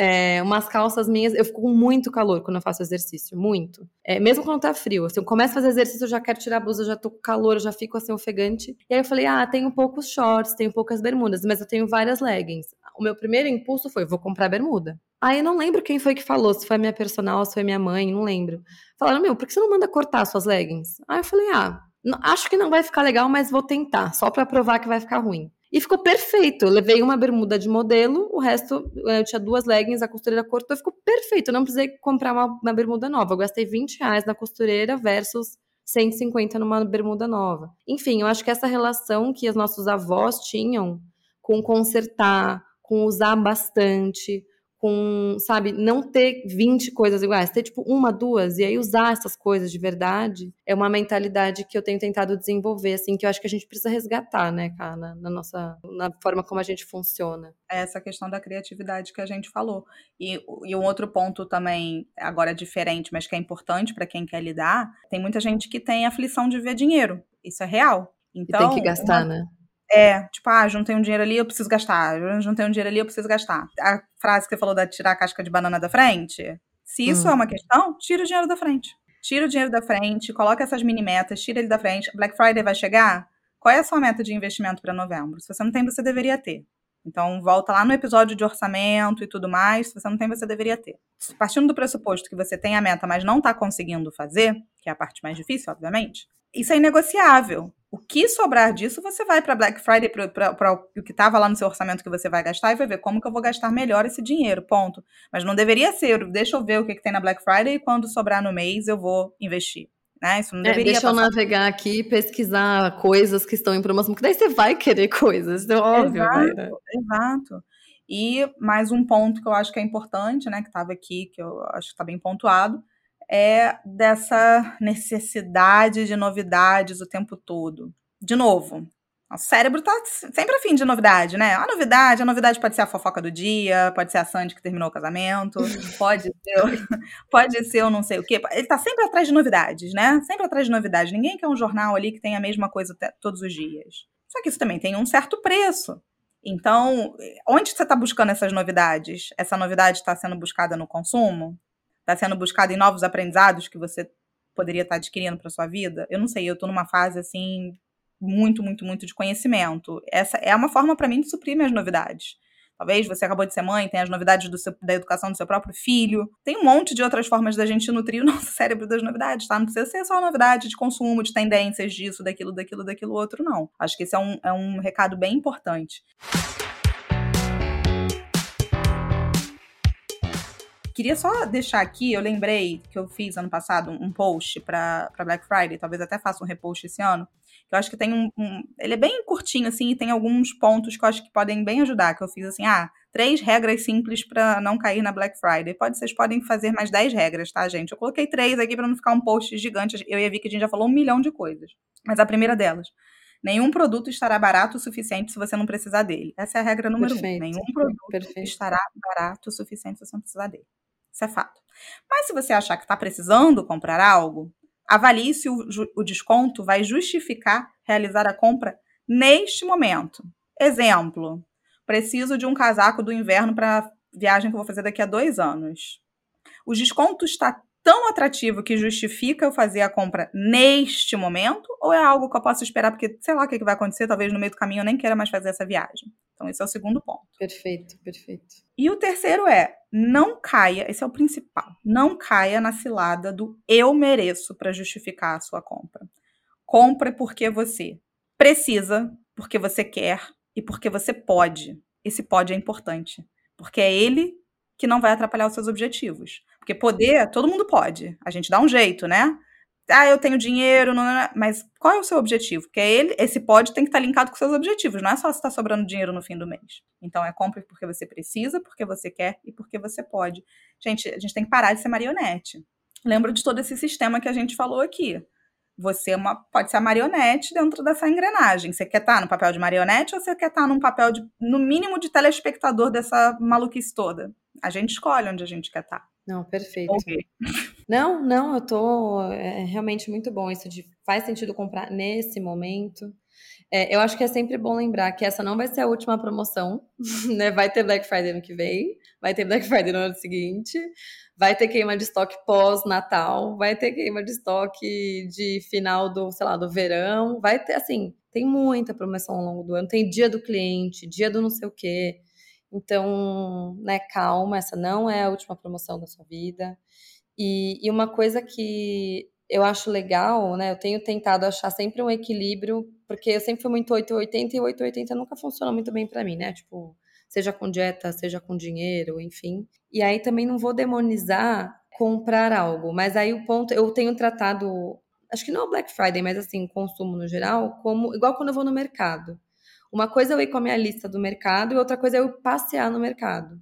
É, umas calças minhas, eu fico com muito calor quando eu faço exercício, muito. É, mesmo quando tá frio, assim, eu começo a fazer exercício, eu já quero tirar a blusa, já tô com calor, eu já fico assim ofegante. E aí eu falei, ah, tenho poucos shorts, tenho poucas bermudas, mas eu tenho várias leggings. O meu primeiro impulso foi, vou comprar bermuda. Aí eu não lembro quem foi que falou, se foi a minha personal, se foi minha mãe, não lembro. Falaram, meu, por que você não manda cortar suas leggings? Aí eu falei, ah, acho que não vai ficar legal, mas vou tentar, só para provar que vai ficar ruim. E ficou perfeito. Eu levei uma bermuda de modelo, o resto eu tinha duas leggings, a costureira cortou, ficou perfeito. Eu não precisei comprar uma, uma bermuda nova. Eu gastei 20 reais na costureira versus 150 numa bermuda nova. Enfim, eu acho que essa relação que os nossos avós tinham com consertar, com usar bastante, com, sabe, não ter 20 coisas iguais, ter tipo uma, duas, e aí usar essas coisas de verdade, é uma mentalidade que eu tenho tentado desenvolver, assim, que eu acho que a gente precisa resgatar, né, cara, na, na nossa, na forma como a gente funciona. É essa questão da criatividade que a gente falou. E, e um outro ponto também, agora diferente, mas que é importante para quem quer lidar, tem muita gente que tem aflição de ver dinheiro. Isso é real. Então, e tem que então, gastar, uma, né? É, tipo, ah, juntei um dinheiro ali, eu preciso gastar. Juntei um dinheiro ali, eu preciso gastar. A frase que você falou da tirar a casca de banana da frente, se isso hum. é uma questão, tira o dinheiro da frente. Tira o dinheiro da frente, coloca essas mini metas, tira ele da frente. Black Friday vai chegar? Qual é a sua meta de investimento para novembro? Se você não tem, você deveria ter. Então, volta lá no episódio de orçamento e tudo mais. Se você não tem, você deveria ter. Partindo do pressuposto que você tem a meta, mas não está conseguindo fazer, que é a parte mais difícil, obviamente, isso é inegociável. O que sobrar disso, você vai para Black Friday, para o que estava lá no seu orçamento que você vai gastar, e vai ver como que eu vou gastar melhor esse dinheiro, ponto. Mas não deveria ser, deixa eu ver o que, que tem na Black Friday e quando sobrar no mês eu vou investir. Né? Isso não é, deveria Deixa eu navegar aqui e pesquisar coisas que estão em promoção, porque daí você vai querer coisas, é óbvio. Exato, vai, né? exato. E mais um ponto que eu acho que é importante, né, que estava aqui, que eu acho que está bem pontuado, é dessa necessidade de novidades o tempo todo. De novo, o cérebro tá sempre afim de novidade, né? A novidade, a novidade pode ser a fofoca do dia, pode ser a Sandy que terminou o casamento, pode ser, pode ser eu não sei o quê. Ele tá sempre atrás de novidades, né? Sempre atrás de novidades. Ninguém quer um jornal ali que tem a mesma coisa todos os dias. Só que isso também tem um certo preço. Então, onde você está buscando essas novidades? Essa novidade está sendo buscada no consumo? Está sendo buscado em novos aprendizados que você poderia estar tá adquirindo para sua vida? Eu não sei, eu estou numa fase assim muito, muito, muito de conhecimento. Essa é uma forma para mim de suprir minhas novidades. Talvez você acabou de ser mãe, tem as novidades seu, da educação do seu próprio filho. Tem um monte de outras formas da gente nutrir o nosso cérebro das novidades, tá? Não precisa ser só novidade de consumo, de tendências, disso, daquilo, daquilo, daquilo outro, não. Acho que esse é um, é um recado bem importante. Queria só deixar aqui, eu lembrei que eu fiz ano passado um post para Black Friday, talvez até faça um repost esse ano, que eu acho que tem um, um, Ele é bem curtinho, assim, e tem alguns pontos que eu acho que podem bem ajudar, que eu fiz assim, ah, três regras simples para não cair na Black Friday. Pode, vocês podem fazer mais dez regras, tá, gente? Eu coloquei três aqui para não ficar um post gigante. Eu ia ver que a gente já falou um milhão de coisas. Mas a primeira delas. Nenhum produto estará barato o suficiente se você não precisar dele. Essa é a regra número Perfeito. um. Nenhum produto Perfeito. estará barato o suficiente se você não precisar dele. Isso é fato. Mas se você achar que está precisando comprar algo, avalie se o, o desconto vai justificar realizar a compra neste momento. Exemplo: preciso de um casaco do inverno para a viagem que vou fazer daqui a dois anos. O desconto está tão atrativo que justifica eu fazer a compra neste momento? Ou é algo que eu posso esperar porque sei lá o que vai acontecer, talvez no meio do caminho eu nem queira mais fazer essa viagem? Então, esse é o segundo ponto. Perfeito, perfeito. E o terceiro é: não caia, esse é o principal, não caia na cilada do eu mereço para justificar a sua compra. Compre porque você precisa, porque você quer e porque você pode. Esse pode é importante, porque é ele que não vai atrapalhar os seus objetivos. Porque poder, todo mundo pode. A gente dá um jeito, né? ah, eu tenho dinheiro, não, não, mas qual é o seu objetivo? Porque ele, esse pode tem que estar linkado com seus objetivos, não é só se está sobrando dinheiro no fim do mês. Então é compre porque você precisa, porque você quer e porque você pode. Gente, a gente tem que parar de ser marionete. Lembro de todo esse sistema que a gente falou aqui. Você é uma, pode ser a marionete dentro dessa engrenagem. Você quer estar no papel de marionete ou você quer estar num papel de, no mínimo, de telespectador dessa maluquice toda? A gente escolhe onde a gente quer estar. Não, perfeito. Okay. Não, não, eu tô. É realmente muito bom isso de faz sentido comprar nesse momento. É, eu acho que é sempre bom lembrar que essa não vai ser a última promoção, né? Vai ter Black Friday no que vem, vai ter Black Friday no ano seguinte, vai ter queima de estoque pós-Natal, vai ter queima de estoque de final do, sei lá, do verão, vai ter, assim, tem muita promoção ao longo do ano, tem dia do cliente, dia do não sei o quê. Então, né, calma, essa não é a última promoção da sua vida. E, e uma coisa que eu acho legal, né, eu tenho tentado achar sempre um equilíbrio, porque eu sempre fui muito 880 e 880 nunca funciona muito bem para mim, né? Tipo, seja com dieta, seja com dinheiro, enfim. E aí também não vou demonizar comprar algo, mas aí o ponto, eu tenho tratado, acho que não o Black Friday, mas assim, consumo no geral, como igual quando eu vou no mercado. Uma coisa é eu ir com a minha lista do mercado e outra coisa é eu passear no mercado.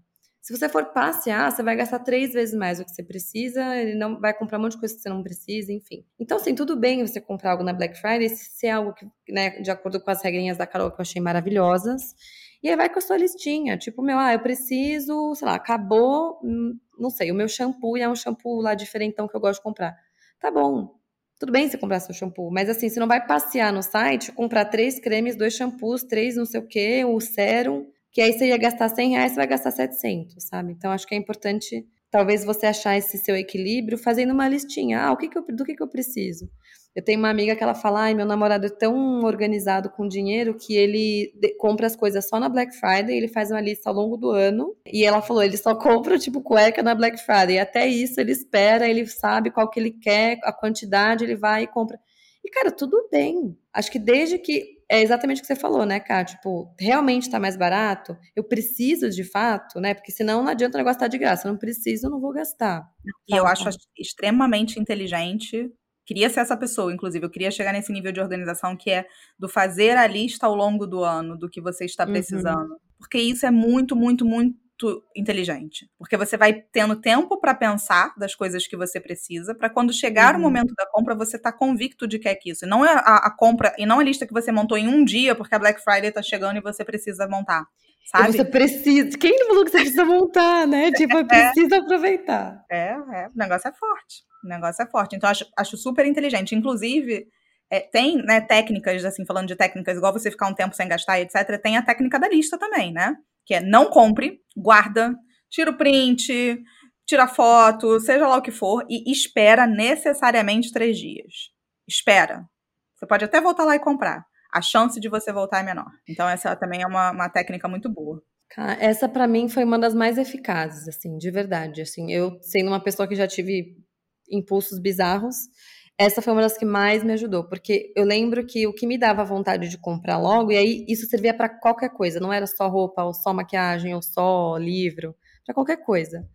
Se você for passear, você vai gastar três vezes mais do que você precisa, e não vai comprar um monte de coisa que você não precisa, enfim. Então, assim, tudo bem você comprar algo na Black Friday se é algo que, né, de acordo com as regrinhas da Carol que eu achei maravilhosas. E aí vai com a sua listinha, tipo, meu, ah, eu preciso, sei lá, acabou, hum, não sei, o meu shampoo e é um shampoo lá diferentão que eu gosto de comprar. Tá bom, Tudo bem você comprar seu shampoo, mas assim, você não vai passear no site, comprar três cremes, dois shampoos, três não sei o quê, o sérum, que aí você ia gastar 100 reais, você vai gastar 700, sabe? Então, acho que é importante, talvez, você achar esse seu equilíbrio fazendo uma listinha. Ah, o que que eu, do que, que eu preciso? Eu tenho uma amiga que ela fala: ai, meu namorado é tão organizado com dinheiro que ele compra as coisas só na Black Friday, ele faz uma lista ao longo do ano. E ela falou: ele só compra, tipo, cueca na Black Friday. E até isso ele espera, ele sabe qual que ele quer, a quantidade, ele vai e compra. E, cara, tudo bem. Acho que desde que. É exatamente o que você falou, né, Cá? Tipo, realmente tá mais barato? Eu preciso de fato, né? Porque senão não adianta o negócio estar tá de graça. Eu não preciso, eu não vou gastar. E eu acho extremamente inteligente queria ser essa pessoa, inclusive. Eu queria chegar nesse nível de organização que é do fazer a lista ao longo do ano do que você está uhum. precisando. Uhum. Porque isso é muito, muito, muito inteligente. Porque você vai tendo tempo para pensar das coisas que você precisa, para quando chegar uhum. o momento da compra, você tá convicto de que é isso. E não é a, a, compra, e não a lista que você montou em um dia, porque a Black Friday tá chegando e você precisa montar. Sabe? Você precisa. Quem falou que você precisa montar, né? Tipo, é, precisa aproveitar. É, é. O negócio é forte. O negócio é forte. Então, acho, acho super inteligente. Inclusive, é, tem né, técnicas, assim, falando de técnicas, igual você ficar um tempo sem gastar, etc., tem a técnica da lista também, né? Que é não compre, guarda, tira o print, tira foto, seja lá o que for, e espera necessariamente três dias. Espera. Você pode até voltar lá e comprar. A chance de você voltar é menor. Então, essa também é uma, uma técnica muito boa. Essa, para mim, foi uma das mais eficazes, assim, de verdade. Assim, eu, sendo uma pessoa que já tive impulsos bizarros, essa foi uma das que mais me ajudou, porque eu lembro que o que me dava vontade de comprar logo, e aí isso servia para qualquer coisa, não era só roupa, ou só maquiagem, ou só livro, para qualquer coisa.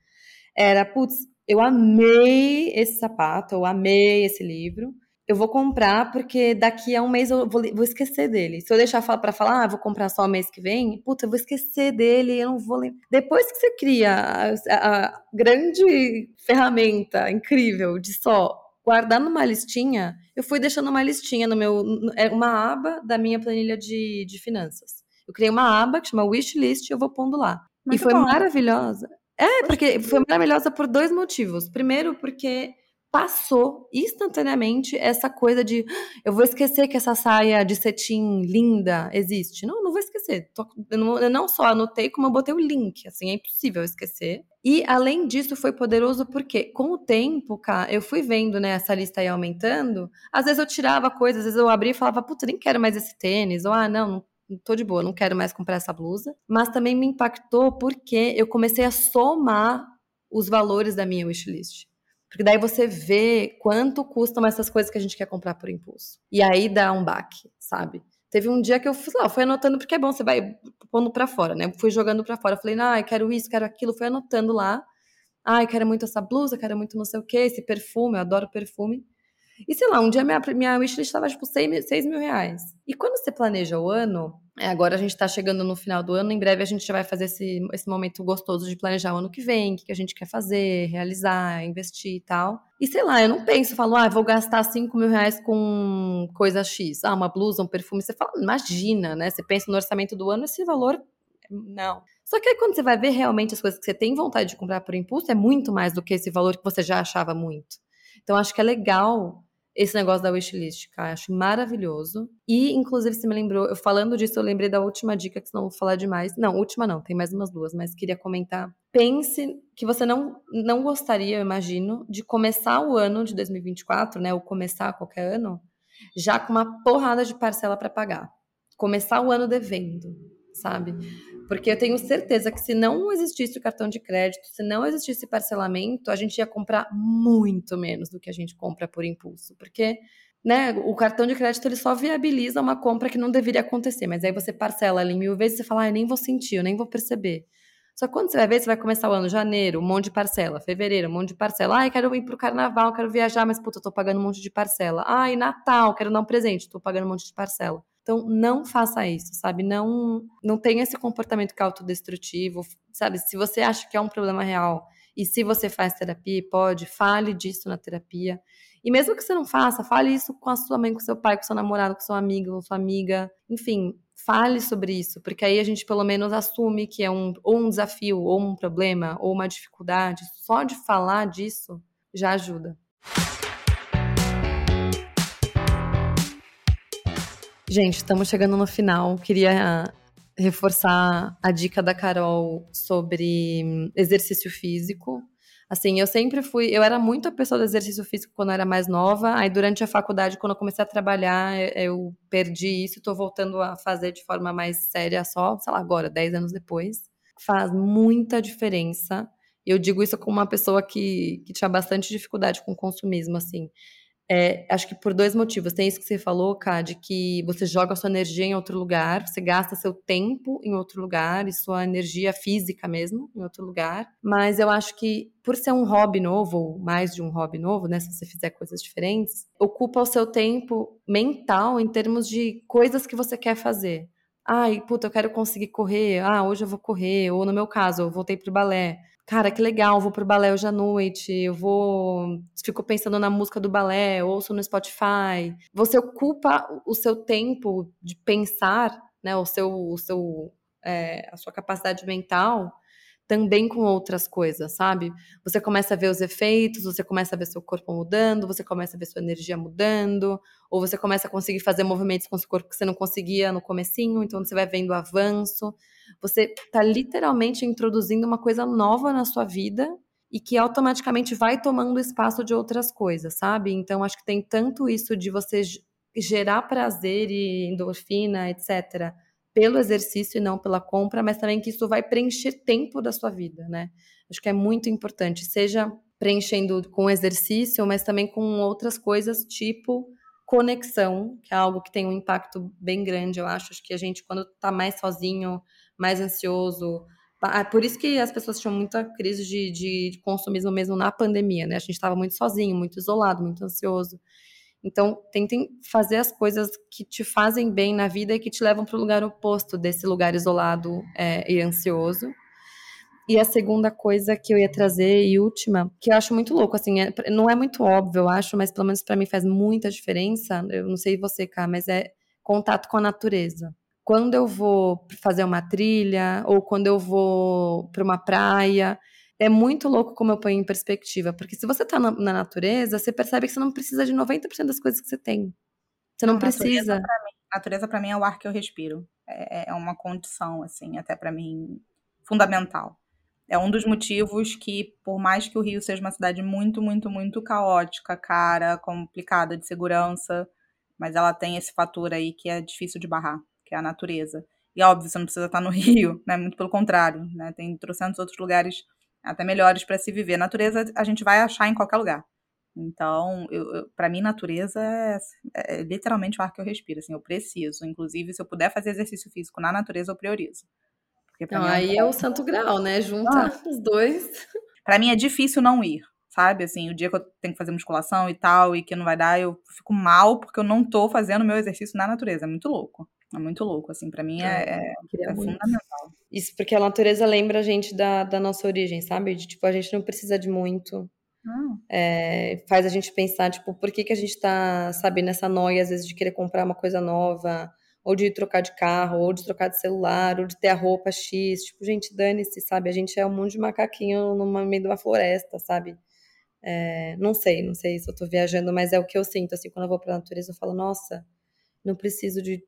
Era, putz, eu amei esse sapato, eu amei esse livro, eu vou comprar porque daqui a um mês eu vou, vou esquecer dele. Se eu deixar para falar, ah, vou comprar só o mês que vem, puta, eu vou esquecer dele, eu não vou lembrar. Depois que você cria a, a grande ferramenta incrível de só guardar numa listinha, eu fui deixando uma listinha no meu. É uma aba da minha planilha de, de finanças. Eu criei uma aba que chama Wishlist e eu vou pondo lá. Muito e foi bom. maravilhosa. É, porque foi maravilhosa por dois motivos. Primeiro, porque passou instantaneamente essa coisa de eu vou esquecer que essa saia de cetim linda existe. Não, não vou esquecer. Eu não, eu não só anotei, como eu botei o link. Assim, é impossível esquecer. E além disso, foi poderoso porque com o tempo, cara, eu fui vendo né, essa lista aí aumentando. Às vezes eu tirava coisas, às vezes eu abria e falava, puta, nem quero mais esse tênis. Ou ah, não tô de boa, não quero mais comprar essa blusa. Mas também me impactou porque eu comecei a somar os valores da minha wishlist. Porque daí você vê quanto custam essas coisas que a gente quer comprar por impulso. E aí dá um baque, sabe? Teve um dia que eu fui lá, fui anotando, porque é bom, você vai pondo pra fora, né? Fui jogando pra fora. Falei, ah, quero isso, quero aquilo. Fui anotando lá. Ai, quero muito essa blusa, quero muito não sei o que, esse perfume, eu adoro perfume. E sei lá, um dia minha, minha wishlist estava tipo 6 mil reais. E quando você planeja o ano, é, agora a gente está chegando no final do ano, em breve a gente vai fazer esse, esse momento gostoso de planejar o ano que vem, o que, que a gente quer fazer, realizar, investir e tal. E sei lá, eu não penso, falo, ah, vou gastar 5 mil reais com coisa X. Ah, uma blusa, um perfume. Você fala, imagina, né? Você pensa no orçamento do ano, esse valor. Não. Só que aí quando você vai ver realmente as coisas que você tem vontade de comprar por impulso, é muito mais do que esse valor que você já achava muito. Então acho que é legal esse negócio da wishlist, cara. Acho maravilhoso. E, inclusive, você me lembrou, eu falando disso, eu lembrei da última dica, que senão eu vou falar demais. Não, última não, tem mais umas duas, mas queria comentar. Pense que você não, não gostaria, eu imagino, de começar o ano de 2024, né? Ou começar qualquer ano, já com uma porrada de parcela para pagar. Começar o ano devendo, sabe? Porque eu tenho certeza que se não existisse o cartão de crédito, se não existisse parcelamento, a gente ia comprar muito menos do que a gente compra por impulso. Porque né, o cartão de crédito ele só viabiliza uma compra que não deveria acontecer. Mas aí você parcela ali mil vezes e fala, ah, nem vou sentir, eu nem vou perceber. Só que quando você vai ver, você vai começar o ano janeiro, um monte de parcela, fevereiro, um monte de parcela. Ai, quero ir pro carnaval, quero viajar, mas puta, eu tô pagando um monte de parcela. Ai, Natal, quero dar um presente, tô pagando um monte de parcela. Então, não faça isso, sabe? Não, não tenha esse comportamento que é autodestrutivo, sabe? Se você acha que é um problema real e se você faz terapia, pode, fale disso na terapia. E mesmo que você não faça, fale isso com a sua mãe, com seu pai, com seu namorado, com seu amigo, com sua amiga. Enfim, fale sobre isso, porque aí a gente pelo menos assume que é um, ou um desafio, ou um problema, ou uma dificuldade. Só de falar disso já ajuda. Gente, estamos chegando no final. Queria reforçar a dica da Carol sobre exercício físico. Assim, eu sempre fui, eu era muito a pessoa do exercício físico quando eu era mais nova, aí durante a faculdade, quando eu comecei a trabalhar, eu perdi isso, tô voltando a fazer de forma mais séria só, sei lá, agora, 10 anos depois. Faz muita diferença. Eu digo isso como uma pessoa que, que tinha bastante dificuldade com consumismo, assim. É, acho que por dois motivos. Tem isso que você falou, Ká, de que você joga sua energia em outro lugar, você gasta seu tempo em outro lugar e sua energia física mesmo em outro lugar. Mas eu acho que por ser um hobby novo, ou mais de um hobby novo, né, se você fizer coisas diferentes, ocupa o seu tempo mental em termos de coisas que você quer fazer. Ai, puta, eu quero conseguir correr. Ah, hoje eu vou correr. Ou no meu caso, eu voltei pro balé cara, que legal, vou pro balé hoje à noite, eu vou, fico pensando na música do balé, ouço no Spotify. Você ocupa o seu tempo de pensar, né, o seu, o seu, é, a sua capacidade mental também com outras coisas, sabe? Você começa a ver os efeitos, você começa a ver seu corpo mudando, você começa a ver sua energia mudando, ou você começa a conseguir fazer movimentos com seu corpo que você não conseguia no comecinho, então você vai vendo o avanço. Você está literalmente introduzindo uma coisa nova na sua vida e que automaticamente vai tomando espaço de outras coisas, sabe? Então acho que tem tanto isso de você gerar prazer e endorfina, etc pelo exercício e não pela compra, mas também que isso vai preencher tempo da sua vida, né? Acho que é muito importante, seja preenchendo com exercício, mas também com outras coisas, tipo conexão, que é algo que tem um impacto bem grande, eu acho. Acho que a gente, quando tá mais sozinho, mais ansioso, é por isso que as pessoas tinham muita crise de, de consumismo mesmo na pandemia, né? A gente estava muito sozinho, muito isolado, muito ansioso. Então, tentem fazer as coisas que te fazem bem na vida e que te levam para o lugar oposto desse lugar isolado é, e ansioso. E a segunda coisa que eu ia trazer, e última, que eu acho muito louco, assim, é, não é muito óbvio, eu acho, mas pelo menos para mim faz muita diferença. Eu não sei você, cá, mas é contato com a natureza. Quando eu vou fazer uma trilha, ou quando eu vou para uma praia, é muito louco como eu ponho em perspectiva, porque se você está na, na, natureza, você percebe que você não precisa de 90% das coisas que você tem. Você não, não precisa. Natureza pra, mim, natureza para mim é o ar que eu respiro. É, é uma condição, assim, até para mim, fundamental. É um dos motivos que, por mais que o Rio seja uma cidade muito, muito, muito caótica, cara, complicada de segurança, mas ela tem esse fator aí que é difícil de barrar, que é a natureza. E óbvio, você não precisa estar no Rio, né? Muito pelo contrário, né? Tem trocentos outros lugares até melhores para se viver. Natureza a gente vai achar em qualquer lugar. Então, para mim, natureza é, é, literalmente o ar que eu respiro. Assim, eu preciso. Inclusive, se eu puder fazer exercício físico na natureza, eu priorizo. Porque não, mim, é aí é, o santo grau, né? Junta ah, os dois. Para mim é difícil não ir, sabe? Assim, o dia que eu tenho que fazer musculação e tal, e que não vai dar, eu fico mal porque eu não tô fazendo meu exercício na natureza. É muito louco. É muito louco, assim, para mim é, é, é fundamental. Isso porque a natureza lembra a gente da, da nossa origem, sabe? De, tipo, a gente não precisa de muito. É, faz a gente pensar, tipo, por que, que a gente tá, sabe, nessa noia, às vezes, de querer comprar uma coisa nova, ou de trocar de carro, ou de trocar de celular, ou de ter a roupa X. Tipo, gente, dane-se, sabe? A gente é um mundo de macaquinho no meio de uma floresta, sabe? É, não sei, não sei se eu tô viajando, mas é o que eu sinto, assim, quando eu vou pra natureza, eu falo, nossa, não preciso de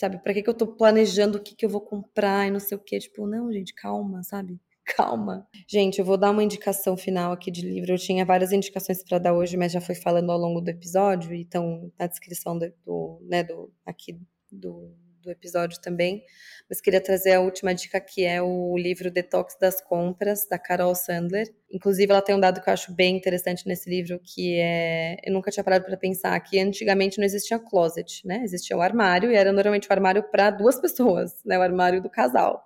sabe? Para que, que eu tô planejando o que, que eu vou comprar e não sei o que? Tipo, não, gente, calma, sabe? Calma. Gente, eu vou dar uma indicação final aqui de livro. Eu tinha várias indicações para dar hoje, mas já foi falando ao longo do episódio, então na descrição do, do né, do, aqui do, do episódio também. Mas queria trazer a última dica, que é o livro Detox das Compras, da Carol Sandler. Inclusive, ela tem um dado que eu acho bem interessante nesse livro, que é. Eu nunca tinha parado para pensar que antigamente não existia closet, né? Existia o armário, e era normalmente o armário para duas pessoas, né? O armário do casal.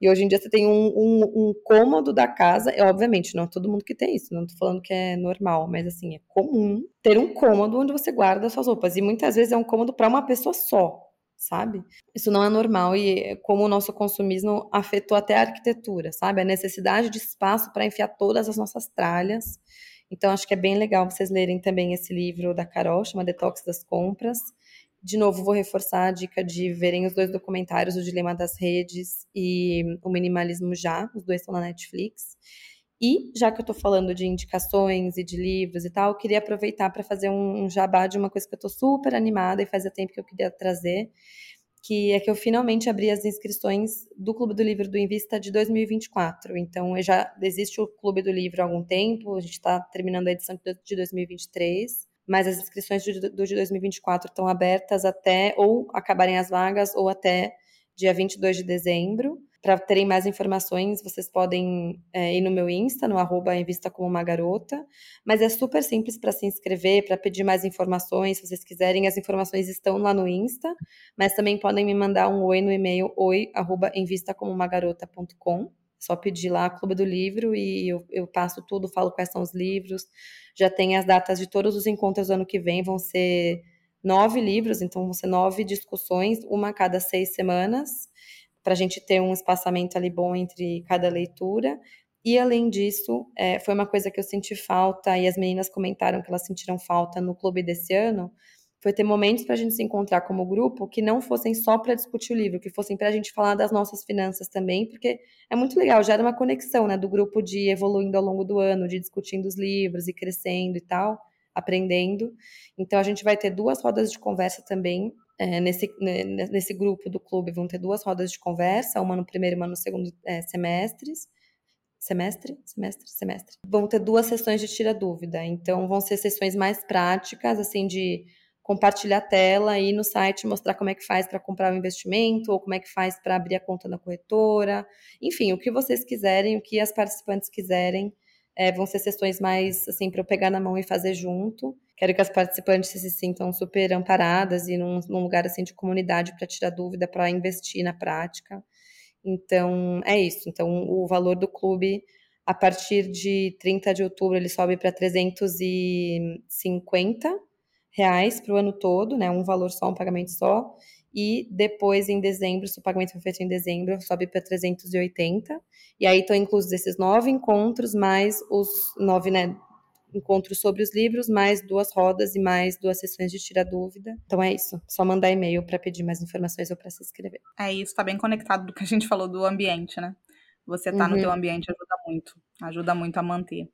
E hoje em dia você tem um, um, um cômodo da casa, e obviamente não é todo mundo que tem isso, não tô falando que é normal, mas assim, é comum ter um cômodo onde você guarda suas roupas. E muitas vezes é um cômodo para uma pessoa só sabe? Isso não é normal e como o nosso consumismo afetou até a arquitetura, sabe? A necessidade de espaço para enfiar todas as nossas tralhas. Então acho que é bem legal vocês lerem também esse livro da Carol, chama Detox das Compras. De novo, vou reforçar a dica de verem os dois documentários, O Dilema das Redes e O Minimalismo Já, os dois estão na Netflix. E, já que eu estou falando de indicações e de livros e tal, queria aproveitar para fazer um, um jabá de uma coisa que eu estou super animada e fazia tempo que eu queria trazer, que é que eu finalmente abri as inscrições do Clube do Livro do Invista de 2024. Então, já existe o Clube do Livro há algum tempo, a gente está terminando a edição de 2023, mas as inscrições do de 2024 estão abertas até ou acabarem as vagas ou até dia 22 de dezembro. Para terem mais informações, vocês podem é, ir no meu Insta, no arroba Invista Como Uma Garota. Mas é super simples para se inscrever, para pedir mais informações, se vocês quiserem. As informações estão lá no Insta, mas também podem me mandar um oi no e-mail oi@invistacomomagarota.com. Só pedir lá Clube do Livro e eu, eu passo tudo, falo quais são os livros. Já tem as datas de todos os encontros do ano que vem, vão ser nove livros, então vão ser nove discussões, uma a cada seis semanas para a gente ter um espaçamento ali bom entre cada leitura. E além disso, é, foi uma coisa que eu senti falta, e as meninas comentaram que elas sentiram falta no clube desse ano, foi ter momentos para a gente se encontrar como grupo que não fossem só para discutir o livro, que fossem para a gente falar das nossas finanças também, porque é muito legal, gera uma conexão, né, do grupo de evoluindo ao longo do ano, de discutindo os livros e crescendo e tal, aprendendo. Então a gente vai ter duas rodas de conversa também é, nesse, né, nesse grupo do clube vão ter duas rodas de conversa, uma no primeiro e uma no segundo é, semestres. Semestre? Semestre? Semestre. Vão ter duas sessões de tira dúvida. Então, vão ser sessões mais práticas, assim, de compartilhar a tela e no site mostrar como é que faz para comprar o investimento ou como é que faz para abrir a conta na corretora. Enfim, o que vocês quiserem, o que as participantes quiserem. É, vão ser sessões mais, assim, para eu pegar na mão e fazer junto. Quero que as participantes se sintam super amparadas e num, num lugar assim de comunidade para tirar dúvida, para investir na prática. Então, é isso. Então, o valor do clube, a partir de 30 de outubro, ele sobe para 350 reais para o ano todo, né? Um valor só, um pagamento só. E depois, em dezembro, se o pagamento for feito em dezembro, sobe para 380. E aí estão inclusos esses nove encontros, mais os nove, né? encontros sobre os livros, mais duas rodas e mais duas sessões de tira dúvida. Então é isso. Só mandar e-mail para pedir mais informações ou para se inscrever. É isso, tá bem conectado do que a gente falou do ambiente, né? Você tá uhum. no teu ambiente ajuda muito, ajuda muito a manter.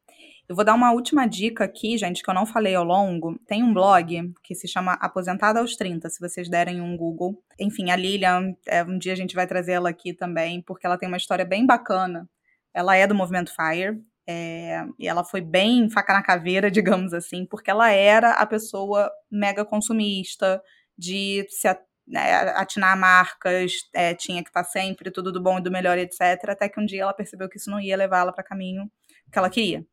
Eu vou dar uma última dica aqui, gente, que eu não falei ao longo. Tem um blog que se chama Aposentada aos 30, se vocês derem um Google. Enfim, a Lilian, é, um dia a gente vai trazer ela aqui também, porque ela tem uma história bem bacana. Ela é do movimento FIRE, é, e ela foi bem faca na caveira, digamos assim, porque ela era a pessoa mega consumista, de se né, atinar marcas, é, tinha que estar tá sempre tudo do bom e do melhor, etc. Até que um dia ela percebeu que isso não ia levá-la para caminho que ela queria.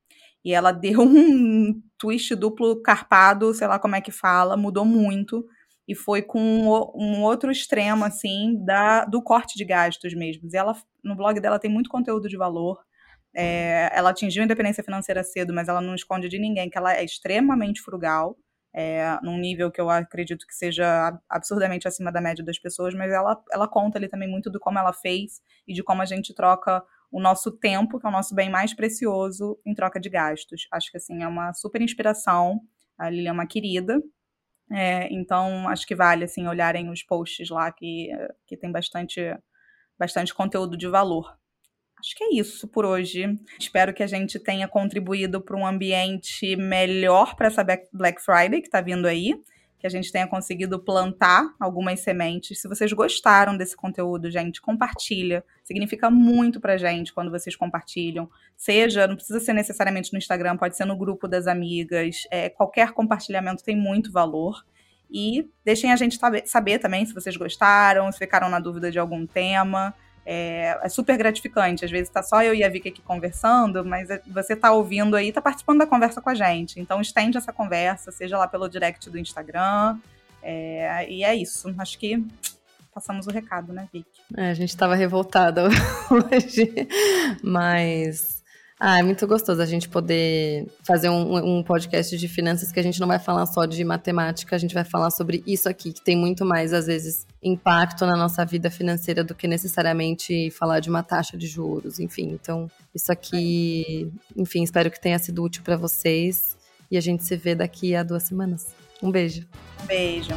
E ela deu um twist duplo carpado, sei lá como é que fala, mudou muito. E foi com um outro extremo, assim, da, do corte de gastos mesmo. E ela, no blog dela tem muito conteúdo de valor. É, ela atingiu a independência financeira cedo, mas ela não esconde de ninguém que ela é extremamente frugal, é, num nível que eu acredito que seja absurdamente acima da média das pessoas, mas ela, ela conta ali também muito do como ela fez e de como a gente troca o nosso tempo, que é o nosso bem mais precioso, em troca de gastos. Acho que assim é uma super inspiração. A Lilian é uma querida. É, então acho que vale assim olharem os posts lá que, que tem bastante, bastante conteúdo de valor. Acho que é isso por hoje. Espero que a gente tenha contribuído para um ambiente melhor para essa Black Friday que está vindo aí. Que a gente tenha conseguido plantar algumas sementes. Se vocês gostaram desse conteúdo, gente, compartilha. Significa muito pra gente quando vocês compartilham. Seja, não precisa ser necessariamente no Instagram, pode ser no grupo das amigas. É, qualquer compartilhamento tem muito valor. E deixem a gente saber também se vocês gostaram, se ficaram na dúvida de algum tema. É, é, super gratificante. Às vezes tá só eu e a Vicky aqui conversando, mas é, você tá ouvindo aí, tá participando da conversa com a gente. Então estende essa conversa, seja lá pelo direct do Instagram. É, e é isso. Acho que passamos o recado, né, Vicky? É, a gente tava revoltada hoje, mas ah, é muito gostoso a gente poder fazer um, um, podcast de finanças que a gente não vai falar só de matemática, a gente vai falar sobre isso aqui, que tem muito mais, às vezes, impacto na nossa vida financeira do que necessariamente falar de uma taxa de juros, enfim. Então, isso aqui, enfim, espero que tenha sido útil para vocês e a gente se vê daqui a duas semanas. Um beijo. Beijo.